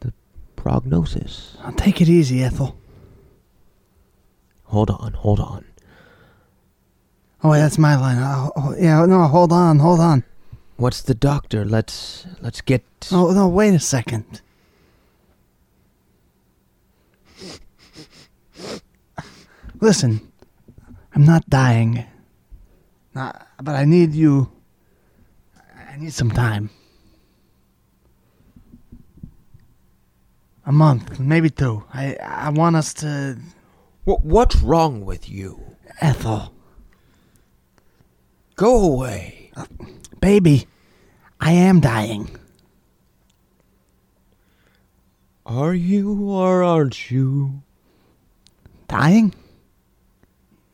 the prognosis? I'll take it easy, Ethel. Hold on, hold on. Oh, wait, that's my line. Oh, oh, yeah, no, hold on, hold on. What's the doctor? Let's let's get Oh, no, wait a second. Listen, I'm not dying. Not, but I need you. I need some time. A month, maybe two. I I want us to What what's wrong with you? Ethel, Go away. Uh, baby. I am dying. Are you or aren't you? Dying?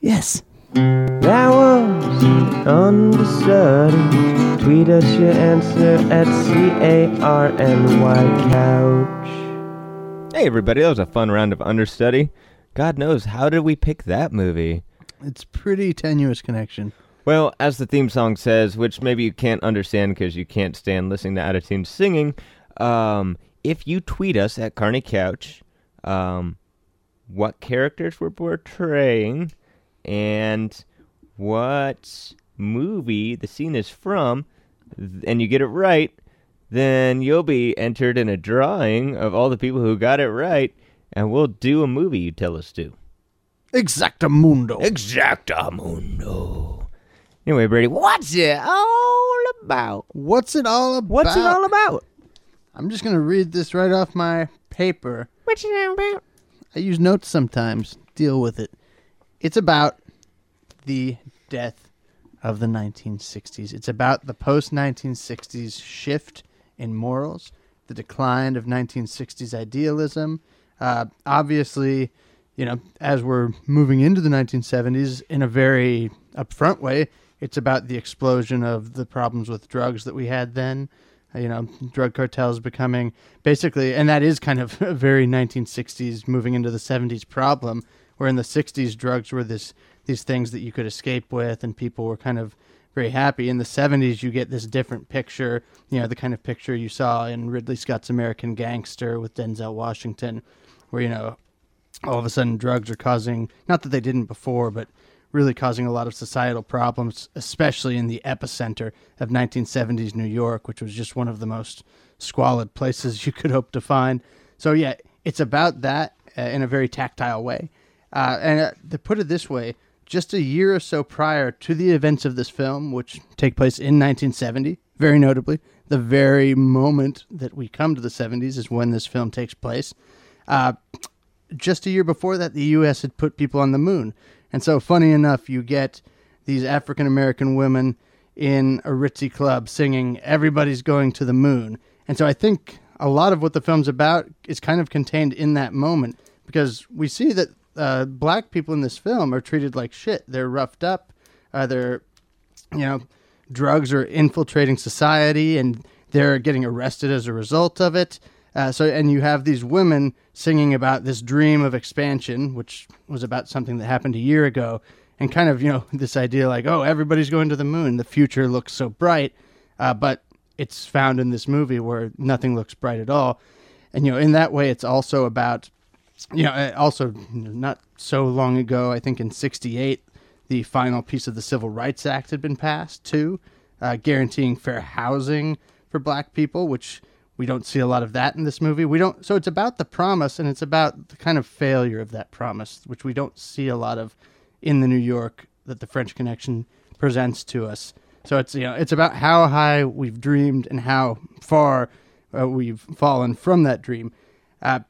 Yes. That was understudy. Tweet us your answer at C A R N Y couch. Hey, everybody, that was a fun round of understudy. God knows, how did we pick that movie? It's pretty tenuous connection. Well, as the theme song says, which maybe you can't understand because you can't stand listening to out of tune singing, um, if you tweet us at Carney Couch, um, what characters we're portraying and what movie the scene is from, th- and you get it right, then you'll be entered in a drawing of all the people who got it right, and we'll do a movie you tell us to. Exactamundo. Exactamundo. Anyway, Brady, what's it all about? What's it all about? What's it all about? I'm just gonna read this right off my paper. What's it all about? I use notes sometimes. Deal with it. It's about the death of the 1960s. It's about the post 1960s shift in morals, the decline of 1960s idealism. Uh, obviously, you know, as we're moving into the 1970s in a very upfront way, it's about the explosion of the problems with drugs that we had then. Uh, You know, drug cartels becoming basically, and that is kind of a very 1960s moving into the 70s problem. Where in the 60s, drugs were this these things that you could escape with, and people were kind of very happy. In the 70s, you get this different picture. You know, the kind of picture you saw in Ridley Scott's American Gangster with Denzel Washington, where you know all of a sudden drugs are causing not that they didn't before but really causing a lot of societal problems especially in the epicenter of 1970s new york which was just one of the most squalid places you could hope to find so yeah it's about that uh, in a very tactile way uh, and uh, to put it this way just a year or so prior to the events of this film which take place in 1970 very notably the very moment that we come to the 70s is when this film takes place uh, just a year before that, the U.S. had put people on the moon. And so, funny enough, you get these African American women in a ritzy club singing, Everybody's Going to the Moon. And so, I think a lot of what the film's about is kind of contained in that moment because we see that uh, black people in this film are treated like shit. They're roughed up, uh, they're, you know, drugs are infiltrating society and they're getting arrested as a result of it. Uh, so, and you have these women singing about this dream of expansion, which was about something that happened a year ago, and kind of, you know, this idea like, oh, everybody's going to the moon. The future looks so bright. Uh, but it's found in this movie where nothing looks bright at all. And, you know, in that way, it's also about, you know, uh, also not so long ago, I think in 68, the final piece of the Civil Rights Act had been passed too, uh, guaranteeing fair housing for black people, which we don't see a lot of that in this movie. We don't. So it's about the promise, and it's about the kind of failure of that promise, which we don't see a lot of in the New York that the French Connection presents to us. So it's you know it's about how high we've dreamed and how far uh, we've fallen from that dream, uh,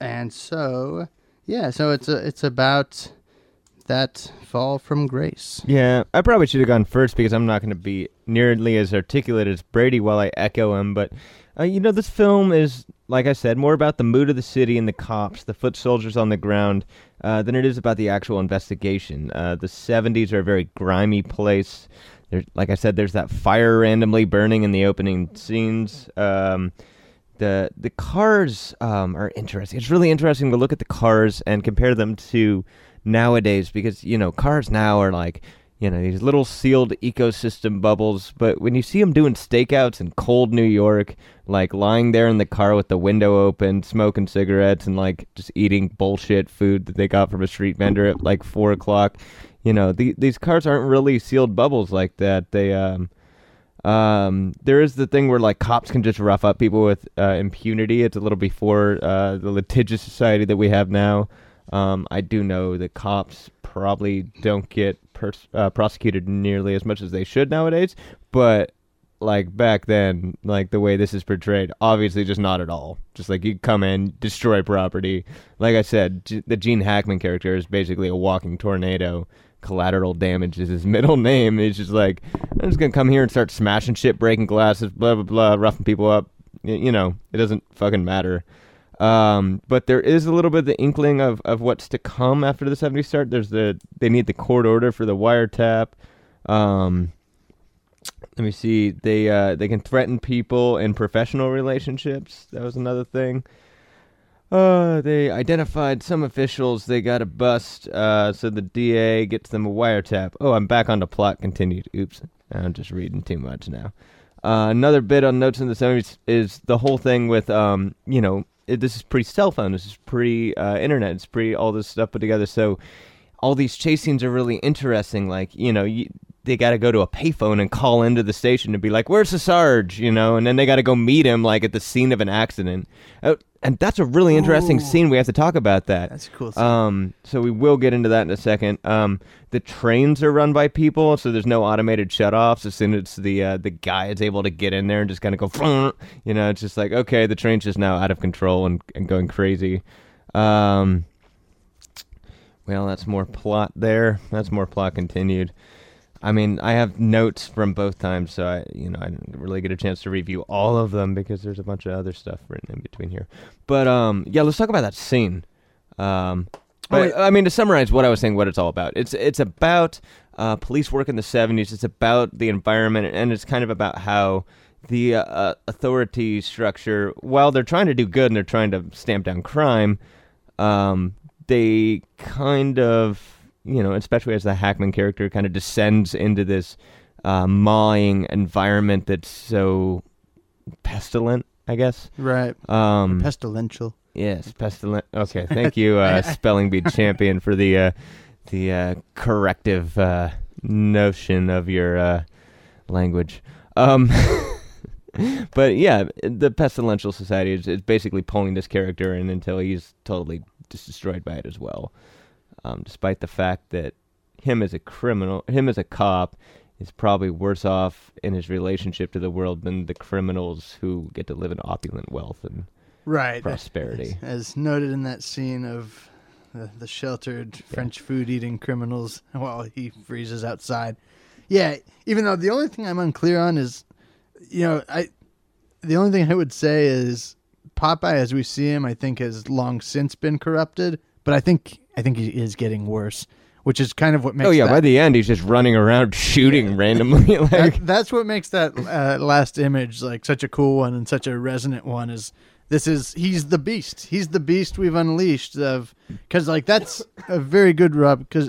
and so yeah, so it's a, it's about that fall from grace. Yeah, I probably should have gone first because I'm not going to be nearly as articulate as Brady while I echo him. But uh, you know, this film is, like I said, more about the mood of the city and the cops, the foot soldiers on the ground, uh, than it is about the actual investigation. Uh, the 70s are a very grimy place. Like I said, there's that fire randomly burning in the opening scenes. Um, the the cars um, are interesting. It's really interesting to look at the cars and compare them to nowadays because you know cars now are like you know these little sealed ecosystem bubbles but when you see them doing stakeouts in cold new york like lying there in the car with the window open smoking cigarettes and like just eating bullshit food that they got from a street vendor at like four o'clock you know the, these cars aren't really sealed bubbles like that they um um, there is the thing where like cops can just rough up people with uh, impunity. It's a little before uh, the litigious society that we have now. Um, I do know that cops probably don't get pers- uh, prosecuted nearly as much as they should nowadays, but like back then, like the way this is portrayed, obviously just not at all. Just like you come in, destroy property. Like I said, G- the Gene Hackman character is basically a walking tornado. Collateral damage is his middle name. He's just like, I'm just gonna come here and start smashing shit, breaking glasses, blah blah blah, roughing people up. Y- you know, it doesn't fucking matter. Um, but there is a little bit of the inkling of, of what's to come after the 70s start. There's the they need the court order for the wiretap. Um, let me see. They uh, they can threaten people in professional relationships. That was another thing. Uh, they identified some officials they got a bust. Uh, so the DA gets them a wiretap. Oh, I'm back on the plot. Continued. Oops, I'm just reading too much now. Uh, another bit on notes in the 70s is the whole thing with um, you know, it, this is pre cell phone. This is pre uh, internet. It's pre all this stuff put together. So all these chase scenes are really interesting. Like you know, you, they got to go to a payphone and call into the station to be like, "Where's the Sarge?" You know, and then they got to go meet him like at the scene of an accident. Uh, and that's a really interesting Ooh. scene. We have to talk about that. That's a cool. Scene. Um, so we will get into that in a second. Um, the trains are run by people, so there's no automated shutoffs. As soon as the uh, the guy is able to get in there and just kind of go, you know, it's just like okay, the train's just now out of control and, and going crazy. Um, well, that's more plot there. That's more plot continued. I mean, I have notes from both times, so I, you know, I didn't really get a chance to review all of them because there's a bunch of other stuff written in between here. But um, yeah, let's talk about that scene. Um, but wait. I mean, to summarize what I was saying, what it's all about. It's it's about uh, police work in the '70s. It's about the environment, and it's kind of about how the uh, uh, authority structure, while they're trying to do good and they're trying to stamp down crime, um, they kind of, you know, especially as the Hackman character kind of descends into this uh, mawing environment that's so pestilent, I guess. right. Um, Pestilential. Yes, pestilent. Okay, thank you, uh, spelling bee champion, for the uh, the uh, corrective uh, notion of your uh, language. Um, but yeah, the pestilential society is, is basically pulling this character in until he's totally just destroyed by it as well. Um, despite the fact that him as a criminal, him as a cop, is probably worse off in his relationship to the world than the criminals who get to live in opulent wealth and Right. prosperity. As noted in that scene of the, the sheltered French food eating criminals while he freezes outside. Yeah, even though the only thing I'm unclear on is, you know, I, the only thing I would say is Popeye, as we see him, I think has long since been corrupted, but I think I think he is getting worse, which is kind of what makes. Oh yeah, that, by the end he's just running around shooting randomly. like that, that's what makes that uh, last image like such a cool one and such a resonant one is this is he's the beast he's the beast we've unleashed of because like that's a very good rub because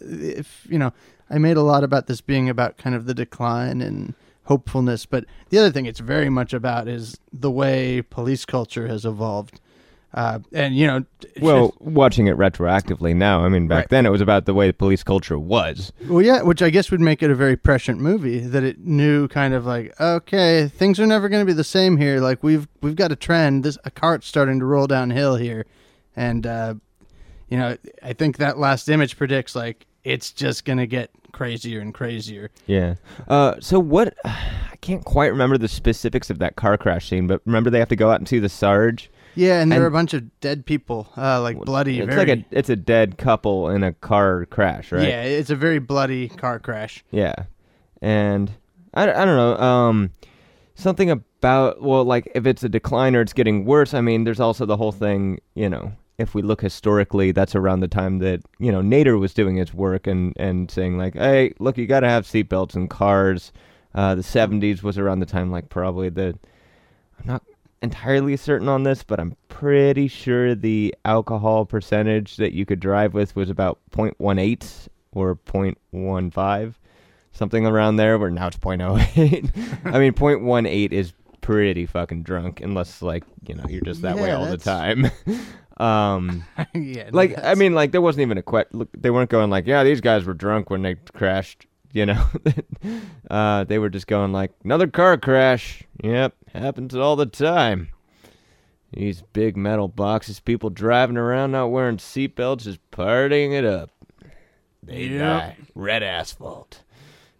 if you know i made a lot about this being about kind of the decline and hopefulness but the other thing it's very much about is the way police culture has evolved uh, and you know well, watching it retroactively now, I mean, back Right. then it was about the way the police culture was. Well, yeah, which I guess would make it a very prescient movie that it knew kind of like, okay, things are never going to be the same here. Like we've we've got a trend. This a cart's starting to roll downhill here, and uh, you know, I think that last image predicts like it's just gonna get crazier and crazier. Yeah. Uh, so what? I can't quite remember the specifics of that car crash scene, but remember they have to go out and see the Sarge. Yeah, and there And- are a bunch of dead people, uh, like bloody. It's very, like a it's a dead couple in a car crash, right? Yeah, it's a very bloody car crash. Yeah. And I, I don't know. Um, something about well, like if it's a decline or it's getting worse. I mean, there's also the whole thing. You know, if we look historically, that's around the time that you know Nader was doing his work and and saying like, hey, look, you got to have seatbelts in cars. Uh, the 70s was around the time like probably the I'm not entirely certain on this, but I'm pretty sure the alcohol percentage that you could drive with was about 0.18 or 0.15, something around there. Where now it's 0.08. I mean, 0.18 is pretty fucking drunk, unless like you know you're just that way Yeah, all the time. um, yeah, no, like I mean, like there wasn't even a question They weren't going like, yeah, these guys were drunk when they crashed. You know, uh, they were just going like, another car crash. Yep, happens all the time. These big metal boxes, people driving around not wearing seatbelts, just partying it up. They Yep. die. Red asphalt.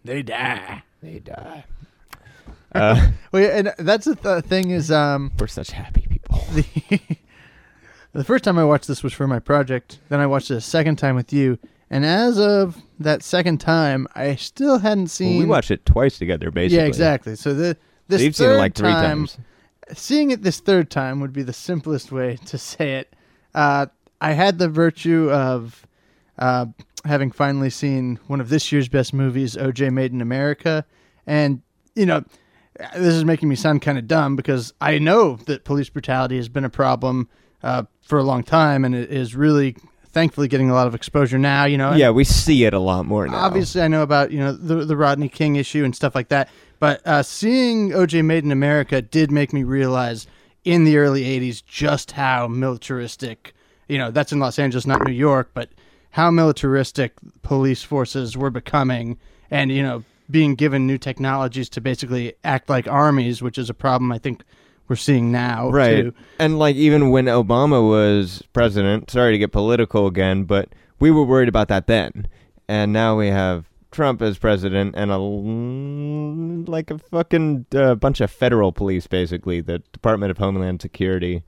they die. They die. Uh, Well, yeah, and that's the th- thing is, um, we're such happy people. the the first time I watched this was for my project. Then I watched it a second time with you, and as of that second time, I still hadn't Well, seen. we watched it twice together, basically. Yeah, exactly. So the this You've third seen it like three time, times. seeing it this third time would be the simplest way to say it. Uh, I had the virtue of uh, having finally seen one of this year's best movies, OJ Made in America, and you know, this is making me sound kind of dumb because I know that police brutality has been a problem uh, for a long time, and it is really, thankfully, getting a lot of exposure now. You know, Yeah, we see it a lot more now. obviously I know about you know the the Rodney King issue and stuff like that, but uh, seeing OJ Made in America did make me realize in the early '80s just how militaristic. You know, that's in Los Angeles, not New York, but how militaristic police forces were becoming, and you know, being given new technologies to basically act like armies, which is a problem I think we're seeing now. right too. and like even when obama was president sorry to get political again but we were worried about that then and now we have trump as president and a like a fucking uh, bunch of federal police basically the department of homeland security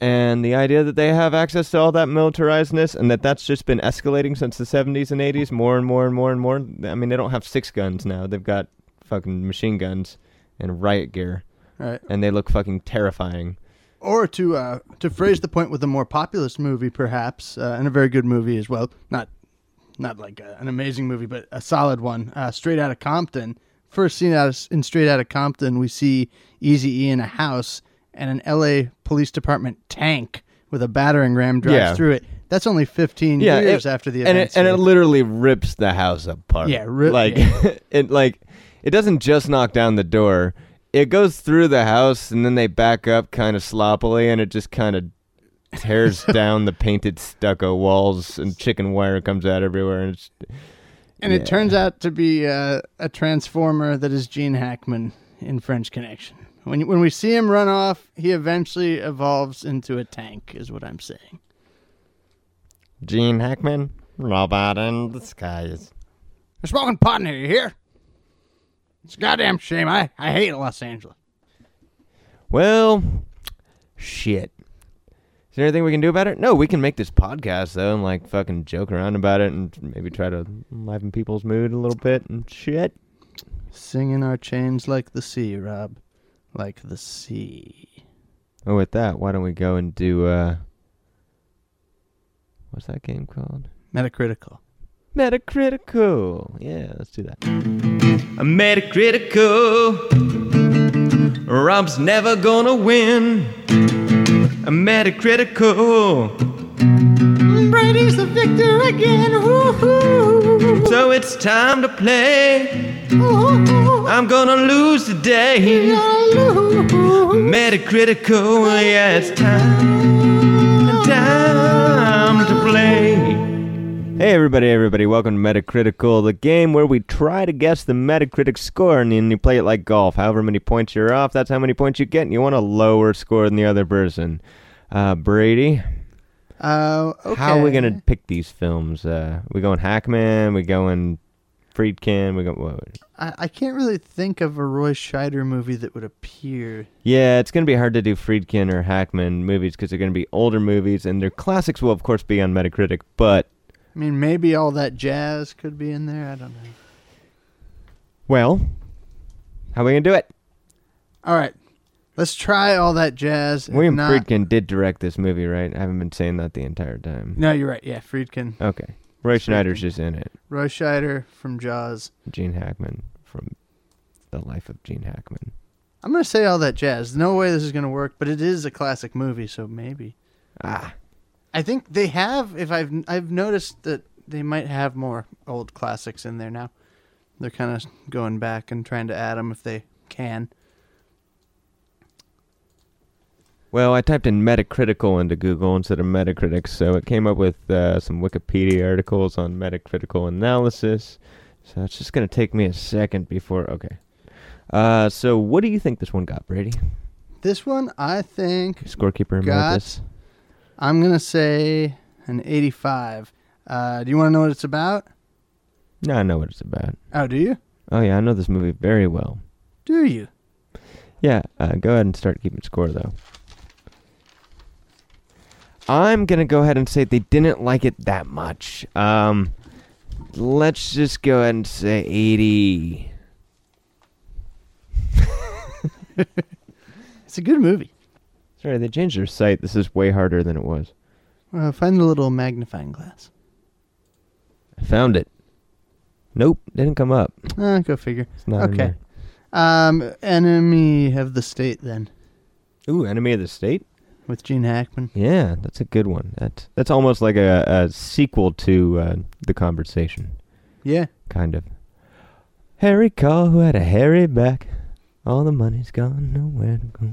and the idea that they have access to all that militarizedness and that that's just been escalating since the 70s and 80s more and more and more and more i mean they don't have six guns now they've got fucking machine guns and riot gear Right. and they look fucking terrifying Or to uh, to phrase the point with a more populist movie, perhaps, uh, and a very good movie as well. Not not like a, an amazing movie, but a solid one. Uh, Straight of Compton. First scene out of, in Straight Out of Compton, we see Easy E in a house, and an L.A. Police Department tank with a battering ram drives Yeah. through it. That's only 15 Yeah, years it- after the and it, and it literally rips the house apart. Yeah, ri- like yeah. it like it doesn't just knock down the door. It goes through the house and then they back up kind of sloppily and it just kind of tears down the painted stucco walls and chicken wire comes out everywhere and it's and yeah. it turns out to be uh, a transformer that is Gene Hackman in French Connection. When when we see him run off, he eventually evolves into a tank. Is what I'm saying. Gene Hackman, robot in disguise. They're smoking pot in here. You hear? It's a goddamn shame. I I hate Los Angeles. Well, shit. Is there anything we can do about it? No, we can make this podcast though and like fucking joke around about it and maybe try to liven people's mood a little bit and shit. Singing our chains like the sea, Rob, like the sea. Oh, with that, why don't we go and do uh what's that game called? Metacritical. Metacritical. Yeah, let's do that. A Metacritical. Rob's never gonna win. A Metacritical. Brady's the victor again. Woo-hoo. So it's time to play. I'm gonna lose today. Metacritical, yeah, it's time, time to play. Hey, everybody, everybody, welcome to Metacritical, the game where we try to guess the Metacritic score, and then you play it like golf. However many points you're off, that's how many points you get, and you want a lower score than the other person. Uh, Brady, Uh, okay. How are we gonna pick these films? Uh, we going Hackman? We going Friedkin? We go. What? I, I can't really think of a Roy Scheider movie that would appear. Yeah, it's gonna be hard to do Friedkin or Hackman movies because they're gonna be older movies, and their classics will of course be on Metacritic. But I mean, maybe all that jazz could be in there. I don't know. well, how are we gonna do it? All right, let's try all that jazz. William not- Friedkin did direct this movie, right? I haven't been saying that the entire time. No, you're right. Yeah, Friedkin, Okay, Roy. Schneider's just in it. Roy Scheider from Jaws. Gene Hackman from The Life of Gene Hackman. I'm gonna say all that jazz. No way this is gonna work, but it is a classic movie, so maybe. Ah, I think they have. If I've I've noticed that they might have more old classics in there now. They're kind of going back and trying to add them if they can. Well, I typed in Metacritical into Google instead of Metacritic, so it came up with uh, some Wikipedia articles on Metacritical analysis. So it's just going to take me a second before. Okay. Uh, so what do you think this one got, Brady? This one, I think Scorekeeper Got-. I'm gonna say an 85. Uh, do you want to know what it's about? No, I know what it's about. Oh, do you? Oh yeah, I know this movie very well. Do you? Yeah, uh, go ahead and start keeping score though. I'm gonna go ahead and say they didn't like it that much. Um, let's just go ahead and say 80. It's a good movie. Sorry, they changed their site. This is way harder than it was. Uh, find the little magnifying glass. I found it. Nope, didn't come up. Uh, go figure. It's not in Okay. there. Um, Enemy of the State then Ooh, Enemy of the State. with Gene Hackman. Yeah, that's a good one. That's that's almost like a, a sequel to uh, the conversation. Yeah. kind of. Harry Caul, who had a hairy back. All the money's gone, nowhere to go.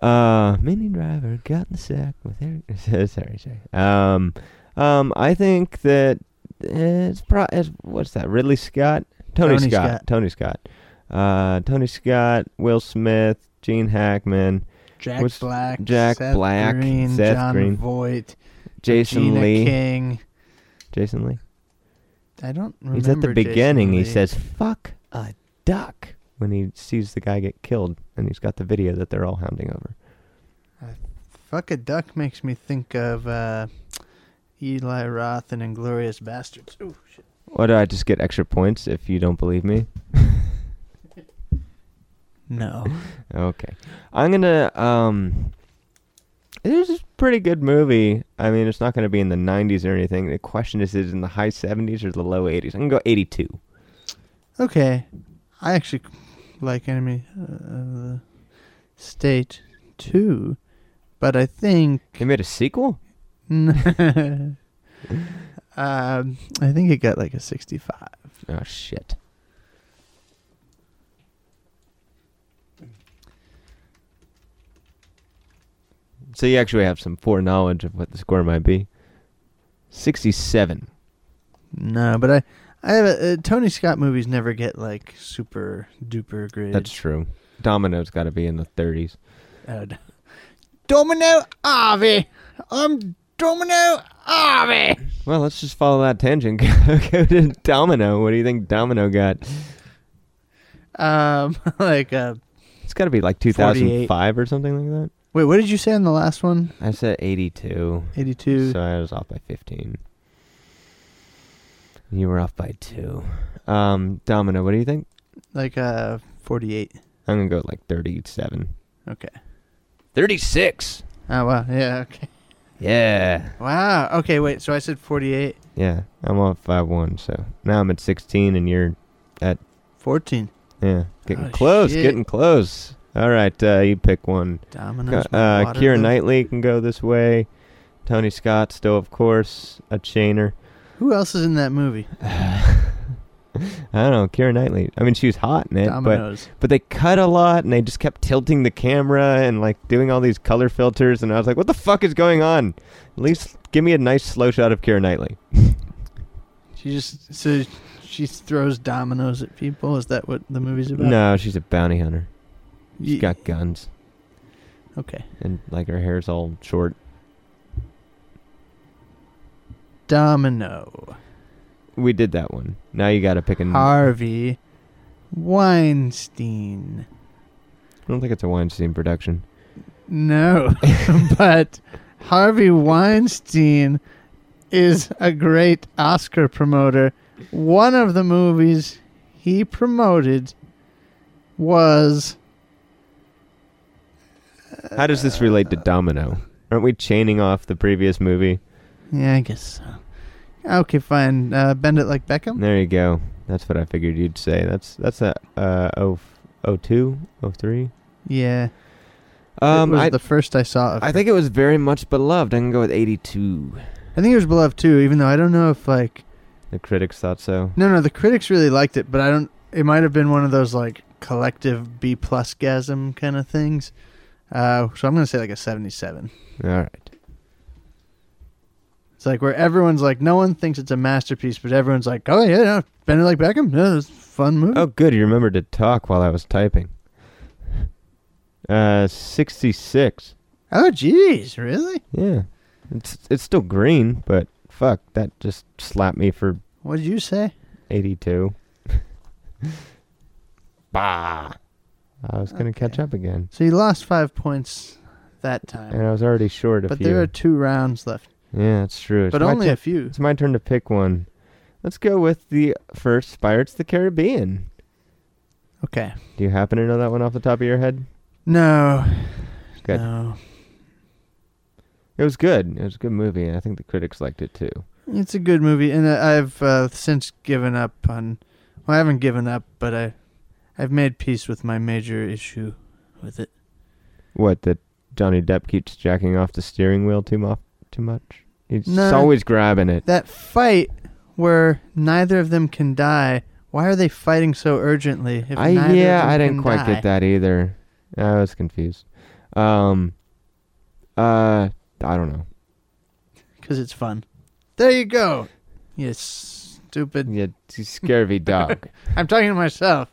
Uh, Minnie Driver got in the sack with Harry. sorry, sorry. Um, um, I think that it's pro. It's, what's that? Ridley Scott, Tony, Tony Scott. Scott. Tony Scott, uh, Tony Scott, Will Smith, Gene Hackman, Jack What's- Black, Jack Seth Black, Green, Seth John Green. Voight, Jason Lee. King. Jason Lee. I don't remember. He's at the beginning. He says, "Fuck a duck." When he sees the guy get killed, and he's got the video that they're all hounding over. "Fuck a duck" makes me think of uh, Eli Roth and Inglourious Basterds. Ooh, shit. What do I just get extra points if you don't believe me? No. Okay, I'm gonna um. This is a pretty good movie. I mean, it's not going to be in the 90s or anything. The question is, is it in the high 70s or the low 80s? I'm gonna go 82. Okay, I actually like Enemy uh, of the State two, but I think They made a sequel. um, I think it got like a sixty-five. Oh shit. So you actually have some foreknowledge of what the score might be. 67. No, but I, I have a, uh, Tony Scott movies never get like super duper grades. That's true. Domino's got to be in the 30s. Uh, Domino Ave. I'm Domino Ave. Well, let's just follow that tangent. go to Domino. What do you think Domino got? Um, like uh, It's got to be like 2005 or something like that. wait, what did you say on the last one? I said 82. Eighty-two. So I was off by 15. You were off by 2. Um, Domino, what do you think? Like uh, forty-eight. I'm going to go like 37. Okay. 36. Oh wow. Yeah. Okay. Yeah. Wow. Okay. Wait. So I said forty-eight. Yeah. I'm off five one. So now I'm at 16 and you're at, Fourteen. yeah, getting Oh, close. shit. Getting close. All right. Uh, you pick one. Domino's. Uh, Waterloo. Keira Knightley can go this way. Tony Scott, still, of course, a chainer. Who else is in that movie? I don't know, Keira Knightley. I mean, she was hot in it, but but they cut a lot and they just kept tilting the camera and like doing all these color filters and I was like, what the fuck is going on? At least give me a nice slow shot of Keira Knightley. She just so she throws dominoes at people. Is that what the movie's about? No, she's a bounty hunter. She's Ye- got guns Okay. and like her hair's all short. Domino. We did that one. Now you got to pick a. Harvey Weinstein. I don't think it's a Weinstein production. No, but Harvey Weinstein is a great Oscar promoter. One of the movies he promoted was How does this relate to Domino? Aren't we chaining off the previous movie? Yeah, I guess so. Okay, fine. Uh, bend it like Beckham. There you go. That's what I figured you'd say. That's that's a uh oh oh two oh three. Yeah, Um, it was I the first I saw I think it was very much beloved. I can go with eighty two. I think it was beloved too, even though I don't know if like The critics thought so. no, no, the critics really liked it, but I don't. It might have been one of those like collective B plus gasm kind of things. Uh, so I'm gonna say like a seventy-seven. All right. It's like where everyone's like, no one thinks it's a masterpiece, but everyone's like, oh yeah, yeah like Beckham. Yeah, it's a fun movie. Oh, good. You remembered to talk while I was typing. Uh, sixty six. Oh, jeez, really? Yeah, it's it's still green, but fuck, that just slapped me for What did you say? eighty two. bah. I was gonna catch up again, So you lost five points that time, and I was already short a but there are two rounds left, Yeah, that's true. It's but only tur- a few. It's my turn to pick one. Let's go with the first Pirates of the Caribbean. Okay. Do you happen to know that one off the top of your head? No. Good. No. It was good. It was a good movie, and I think the critics liked it too. It's a good movie, and I've uh, since given up on. Well, I haven't given up, but I, I've made peace with my major issue with it. What that Johnny Depp keeps jacking off the steering wheel too much? Too much? He's No. always grabbing it. That fight where neither of them can die. Why are they fighting so urgently? If I neither of yeah, them I didn't can quite die? get that either. I was confused. Um, uh, I don't know. Because it's fun. There you go. You stupid. Yeah, scurvy dog. I'm talking to myself.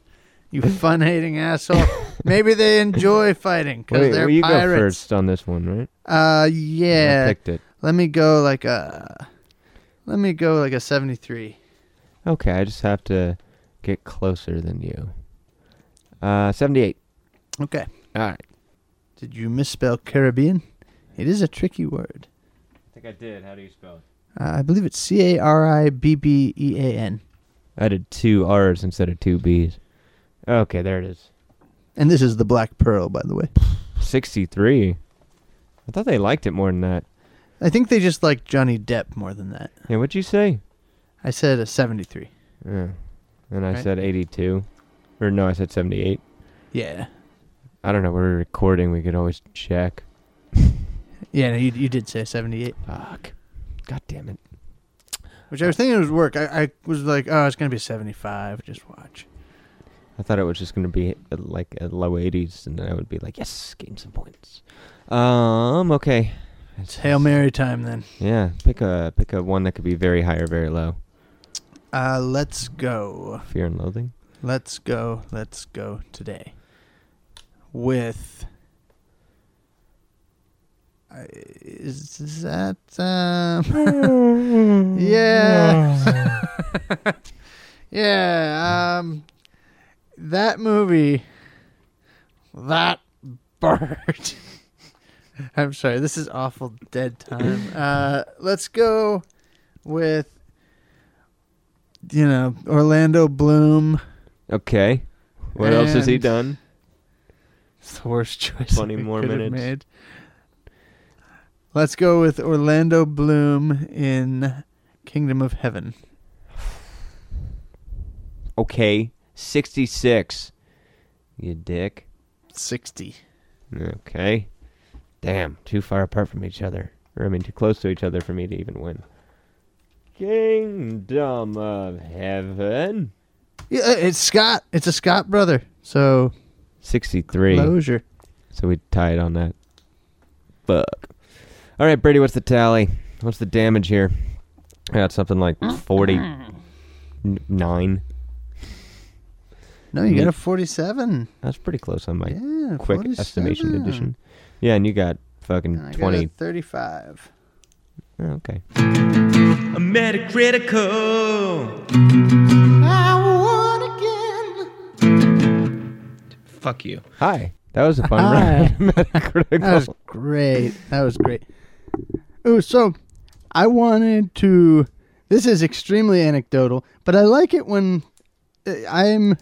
You fun hating asshole. Maybe they enjoy fighting because Wait, they're well, you go pirates. first on this one, right? Uh, I yeah. picked it. Let me go like a. Let me go like a 73. Okay, I just have to get closer than you. Uh, seventy-eight. Okay. All right. Did you misspell Caribbean? It is a tricky word. I think I did. How do you spell it? Uh, I believe it's C A R I B B E A N. I did two R's instead of two B's. Okay, there it is. And this is the Black Pearl, by the way. Sixty-three. I thought they liked it more than that. I think they just like Johnny Depp more than that. Yeah, what'd you say? I said a 73. Yeah. And I Right. said eighty-two. Or no, I said seventy-eight. Yeah. I don't know. We're recording. We could always check. Yeah, no, you, you did say 78. Fuck. God damn it. Which I was thinking it would work. I, I was like, oh, it's going to be 75. Just watch. I thought it was just gonna be uh, like a low 80s, and then I would be like, yes, gain some points. Um. Okay. It's Hail Mary time then. Yeah. Pick a pick a one that could be very high or very low. Uh, let's go. Fear and loathing. Let's go. Let's go today. With. Uh, is that. Um, yeah. yeah. Um, that movie. That bird. I'm sorry. This is awful dead time. Uh, let's go with. You know, Orlando Bloom. Okay. What else has he And- done? It's the worst choice. 20 we more could have minutes. Made. Let's go with Orlando Bloom in Kingdom of Heaven. Okay. 66. You dick. 60. Okay. Damn. Too far apart from each other. Or I mean, too close to each other for me to even win. Kingdom of Heaven. Yeah, uh, it's Scott. It's a Scott brother. So 63. closure. So we tied on that. Fuck. All right, Brady, what's the tally? What's the damage here? I got something like 49. No, you got a 47. That's pretty close on my yeah, quick 47. estimation edition. Yeah, and you got fucking And I got 20. a 35. Oh, okay. A Metacritical. I won again. Fuck you. Hi. That was a fun Hi. round. Metacritical. That was great. That was great. Oh, so I wanted to. This is extremely anecdotal, but I like it when uh, I'm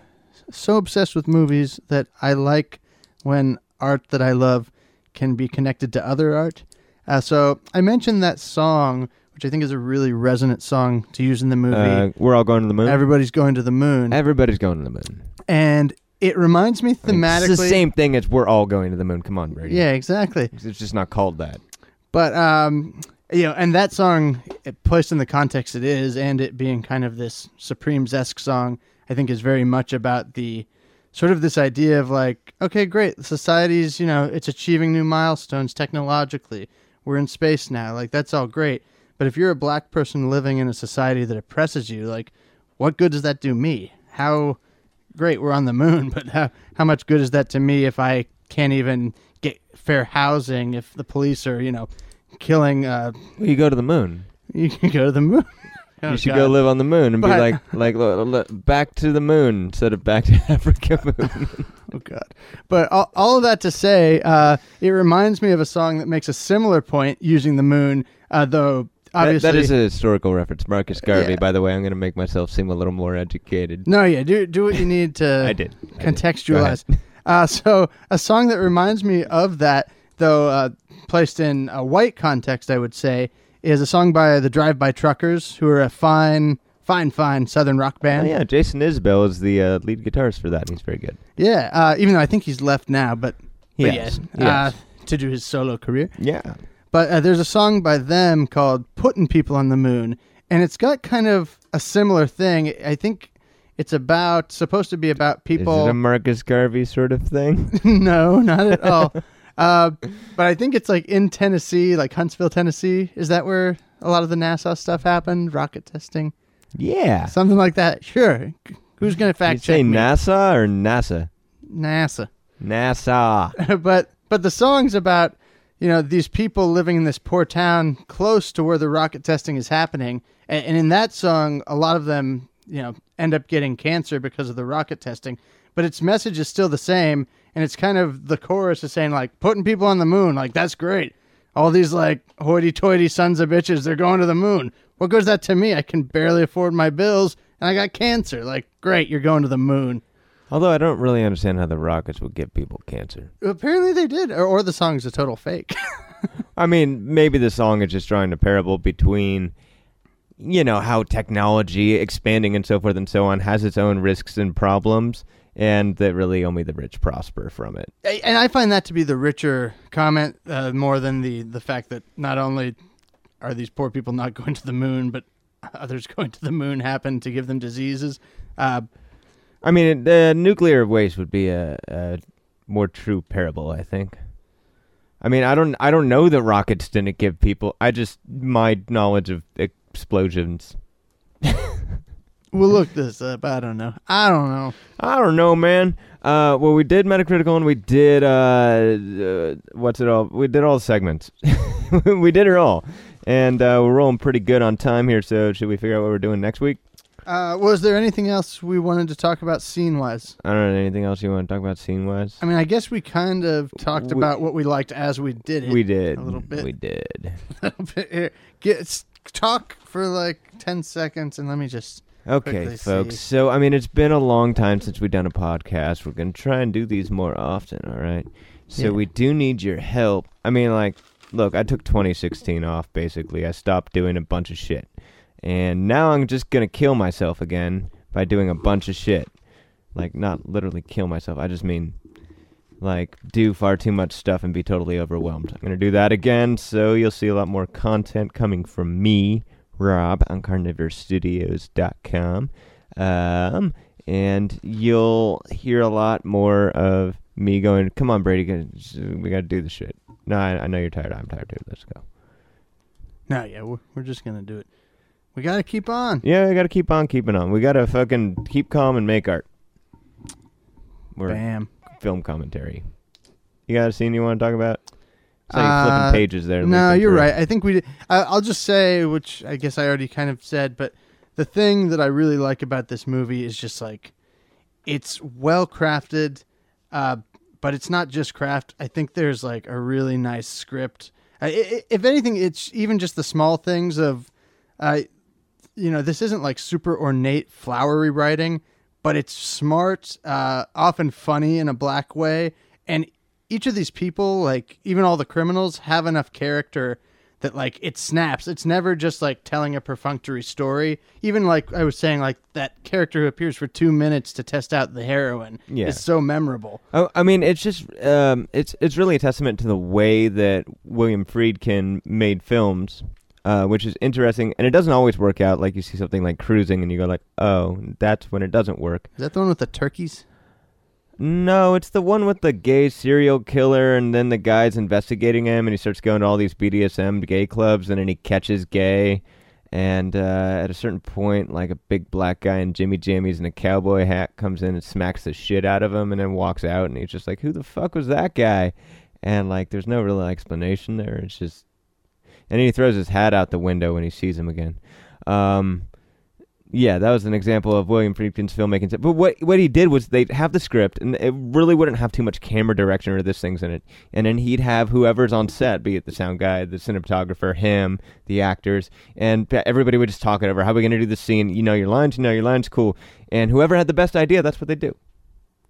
so obsessed with movies that I like when art that I love can be connected to other art. Uh, so I mentioned that song, which I think is a really resonant song to use in the movie. Uh, we're all going to the moon. Everybody's going to the moon, Everybody's going to the moon. and it reminds me I mean, thematically. it's the same thing as we're all going to the moon. Come on, Brady. Yeah, exactly. It's just not called that. But um, you know, and that song, it, placed in the context it is, and it being kind of this Supremes esque song, I think is very much about the sort of this idea of like, okay, great, society's you know, it's achieving new milestones technologically. We're in space now, like that's all great. But if you're a black person living in a society that oppresses you, like, what good does that do me? How great we're on the moon, but how how much good is that to me if I can't even get fair housing? If the police are you know killing, uh, Well, you go to the moon. you can go to the moon. Oh, you should God. go live on the moon and be like, like, back to the moon instead of back to Africa moon. Oh God! But all, all of that to say, uh, it reminds me of a song that makes a similar point using the moon, uh, though That- obviously that is a historical reference. Marcus Garvey, Yeah. by the way. I'm going to make myself seem a little more educated. no, yeah. Do do what you need to. I did. I did. Contextualize. Uh, so a song that reminds me of that, though uh, placed in a white context, I would say, is a song by the Drive By Truckers, who are a fine, fine, fine Southern rock Oh, band. yeah, Jason Isbell is the uh, lead guitarist for that. and He's very good. Yeah, uh, even though I think he's left now, but, but Yes, yeah, yes. uh, to do his solo career. Yeah. But uh, there's a song by them called "Putting People on the Moon," and it's got kind of a similar thing. I think it's about supposed to be about people. Is it a Marcus Garvey sort of thing? no, not at all. uh, but I think it's like in Tennessee, like Huntsville, Tennessee. Is that where a lot of the NASA stuff happened? Rocket testing, yeah. something like that. Sure. Who's gonna fact say check me? Say NASA or NASA? NASA. NASA. but but the song's about you know these people living in this poor town close to where the rocket testing is happening, and, and in that song, a lot of them you know end up getting cancer because of the rocket testing. But its message is still the same, and it's kind of the chorus is saying like putting people on the moon, like that's great. All these like hoity-toity sons of bitches, they're going to the moon. What goes that to me? I can barely afford my bills, and I got cancer. Like, great, you're going to the moon. Although I don't really understand how the rockets would give people cancer. Apparently they did, or, or the song's a total fake. I mean, maybe the song is just drawing a parable between, you know, how technology expanding and so forth and so on has its own risks and problems, and that really only the rich prosper from it. And I find that to be the richer comment uh, more than the the fact that not only are these poor people not going to the moon, but others going to the moon happen to give them diseases. Uh, I mean, the nuclear waste would be a, a more true parable, I think. I mean, I don't, I don't know that rockets didn't give people. I just my knowledge of explosions. we'll look this up. I don't know. I don't know. I don't know, man. Uh, well, we did Metacritical and we did uh, uh what's it all? We did all the segments. we did it all, and uh, we're rolling pretty good on time here. So should we figure out what we're doing next week? Uh, was there anything else we wanted to talk about scene wise? I don't know. Anything else you want to talk about scene wise? I mean, I guess we kind of talked We- about what we liked as we did it. We did a little bit. We did. a little bit here. Get talk for like ten seconds, and let me just. Okay, folks. see. So, I mean, it's been a long time since we've done a podcast. We're going to try and do these more often, all right? So, Yeah. we do need your help. I mean, like, look, I took 2016 off, basically. I stopped doing a bunch of shit. And now I'm just going to kill myself again by doing a bunch of shit. Like, not literally kill myself. I just mean, like, do far too much stuff and be totally overwhelmed. I'm going to do that again, so you'll see a lot more content coming from me, Rob, on carnivorestudios.com. Um, and you'll hear a lot more of me going, come on, Brady, we got to do the shit. No, I, I know you're tired. I'm tired too. Let's go. No, yeah, we're, we're just gonna do it. We got to keep on. Yeah, we got to keep on keeping on. We got to fucking keep calm and make art. We're Bam. film commentary. You got a scene you want to talk about? So you're Uh, flipping pages there. No, you're through. right. I think we. Did, I, I'll just say, which I guess I already kind of said, but the thing that I really like about this movie is just like it's well crafted, uh, but it's not just craft. I think there's like a really nice script. Uh, if anything, it's even just the small things of, uh, you know, this isn't like super ornate, flowery writing, but it's smart, uh, often funny in a black way, and each of these people, like even all the criminals, have enough character that like it snaps. It's never just like telling a perfunctory story. Even like I was saying, like that character who appears for two minutes to test out the heroin Yeah. is so memorable. Oh, I mean, it's just um, it's it's really a testament to the way that William Friedkin made films, uh, which is interesting. And it doesn't always work out. Like you see something like Cruising, and you go like, "Oh, that's when it doesn't work." Is that the one with the turkeys? No, it's the one with the gay serial killer, and then the guy's investigating him, and he starts going to all these BDSM gay clubs, and then he catches gay. And uh, at a certain point, like a big black guy in Jimmy Jammies and a cowboy hat comes in and smacks the shit out of him, and then walks out, and he's just like, "Who the fuck was that guy?" And like, there's no real explanation there. It's just, and he throws his hat out the window when he sees him again. Um, yeah, that was an example of William Friedkin's filmmaking. But what what he did was they'd have the script, and it really wouldn't have too much camera direction or this things in it. And then he'd have whoever's on set, be it the sound guy, the cinematographer, him, the actors, and everybody would just talk it over. How are we going to do the scene? You know your lines, you know your lines, cool. And whoever had the best idea, that's what they do.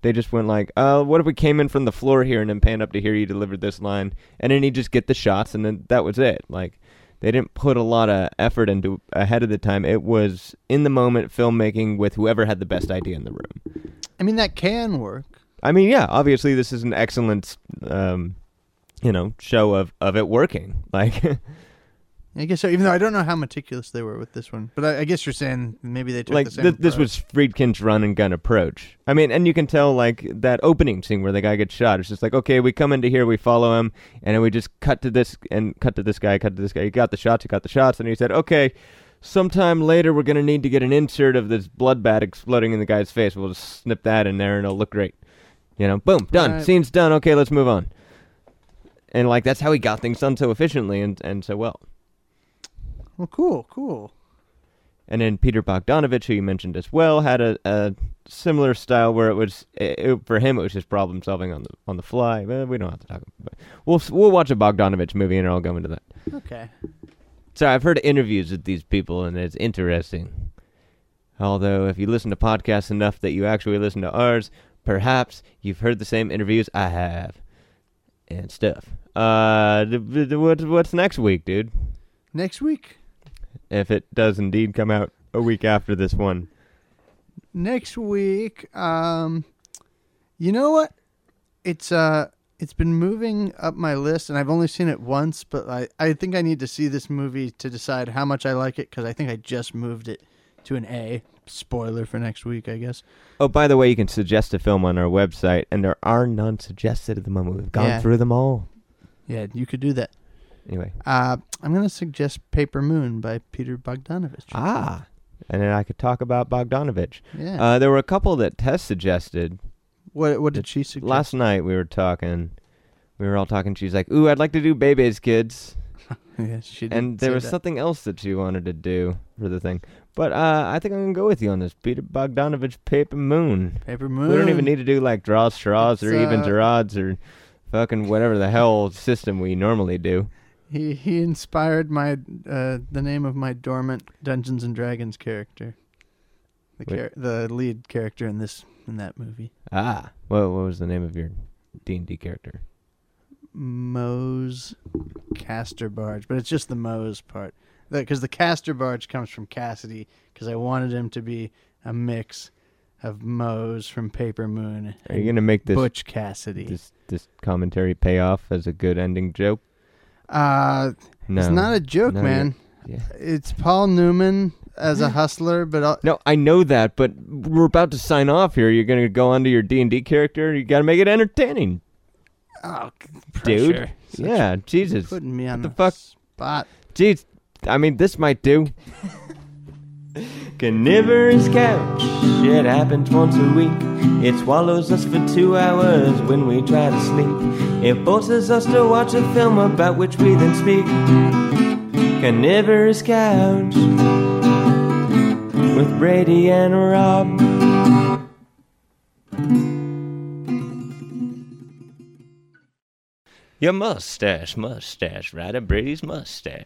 They just went like, uh, what if we came in from the floor here and then panned up to hear you delivered this line? And then he'd just get the shots, and then that was it. Like, they didn't put a lot of effort into ahead of the time. It was in the moment filmmaking with whoever had the best idea in the room. I mean, that can work. I mean, yeah, obviously this is an excellent, um, you know, show of of it working. Like, I guess so. Even though I don't know how meticulous they were with this one, but I, I guess you're saying maybe they took like the same. th- this approach. was Friedkin's run and gun approach. I mean, and you can tell like that opening scene where the guy gets shot. It's just like, okay, we come into here, we follow him, and then we just cut to this and cut to this guy, cut to this guy. He got the shots, he got the shots, and he said, okay. Sometime later, we're gonna need to get an insert of this blood bat exploding in the guy's face. We'll just snip that in there, and it'll look great. You know, boom, done. Right. Scene's done. Okay, let's move on. And like that's how he got things done so efficiently and and so well. Well, cool, cool. And then Peter Bogdanovich, who you mentioned as well, had a, a similar style where it was it, for him it was just problem solving on the on the fly. But we don't have to talk. About it. We'll we'll watch a Bogdanovich movie and I'll go into that. Okay. So I've heard interviews with these people and it's interesting. Although if you listen to podcasts enough that you actually listen to ours, perhaps you've heard the same interviews I have and stuff. Uh, what's what's next week, dude? Next week. If it does indeed come out a week after this one. next week um you know what it's uh it's been moving up my list and i've only seen it once but i i think i need to see this movie to decide how much i like it because i think i just moved it to an a spoiler for next week i guess Oh, by the way, you can suggest a film on our website, and there are none suggested at the moment. We've gone Yeah. through them all. yeah you could do that Anyway. uh i'm gonna suggest paper moon by peter bogdanovich Ah. And then I could talk about Bogdanovich. yeah Uh, there were a couple that Tess suggested. what what did she suggest Last night we were talking. We were all talking. She's like, "Ooh, I'd like to do Baby's Kids," yeah she did and there was that. something else that she wanted to do for the thing. But uh, I think I'm gonna go with you on this. Peter Bogdanovich, Paper Moon. paper moon We don't even need to do like draws, straws, or It's, evens uh, or odds or fucking whatever the hell system we normally do. He he inspired my uh, the name of my dormant Dungeons and Dragons character, the Wait. char- the lead character in this in that movie. Ah, what what was the name of your D and D character? Mose Caster Barge, but it's just the Mose part, because the Caster Barge comes from Cassidy, because I wanted him to be a mix of Mose from Paper Moon Are you gonna make this Butch Cassidy. this this commentary pay off as a good ending joke? Uh, No, it's not a joke, No, man. Yeah. It's Paul Newman as a hustler, but I'll, No, I know that, but we're about to sign off here. You're gonna go on to your D and D character. You got to make it entertaining, oh, dude. Such yeah, Jesus, putting me on the the, fuck? spot. jeez. I mean, this might do. Carnivorous couch. It happens once a week. It swallows us for two hours when we try to sleep. It forces us to watch a film about which we then speak. Carnivorous couch with Brady and Rob. Your mustache, mustache, right Brady's mustache.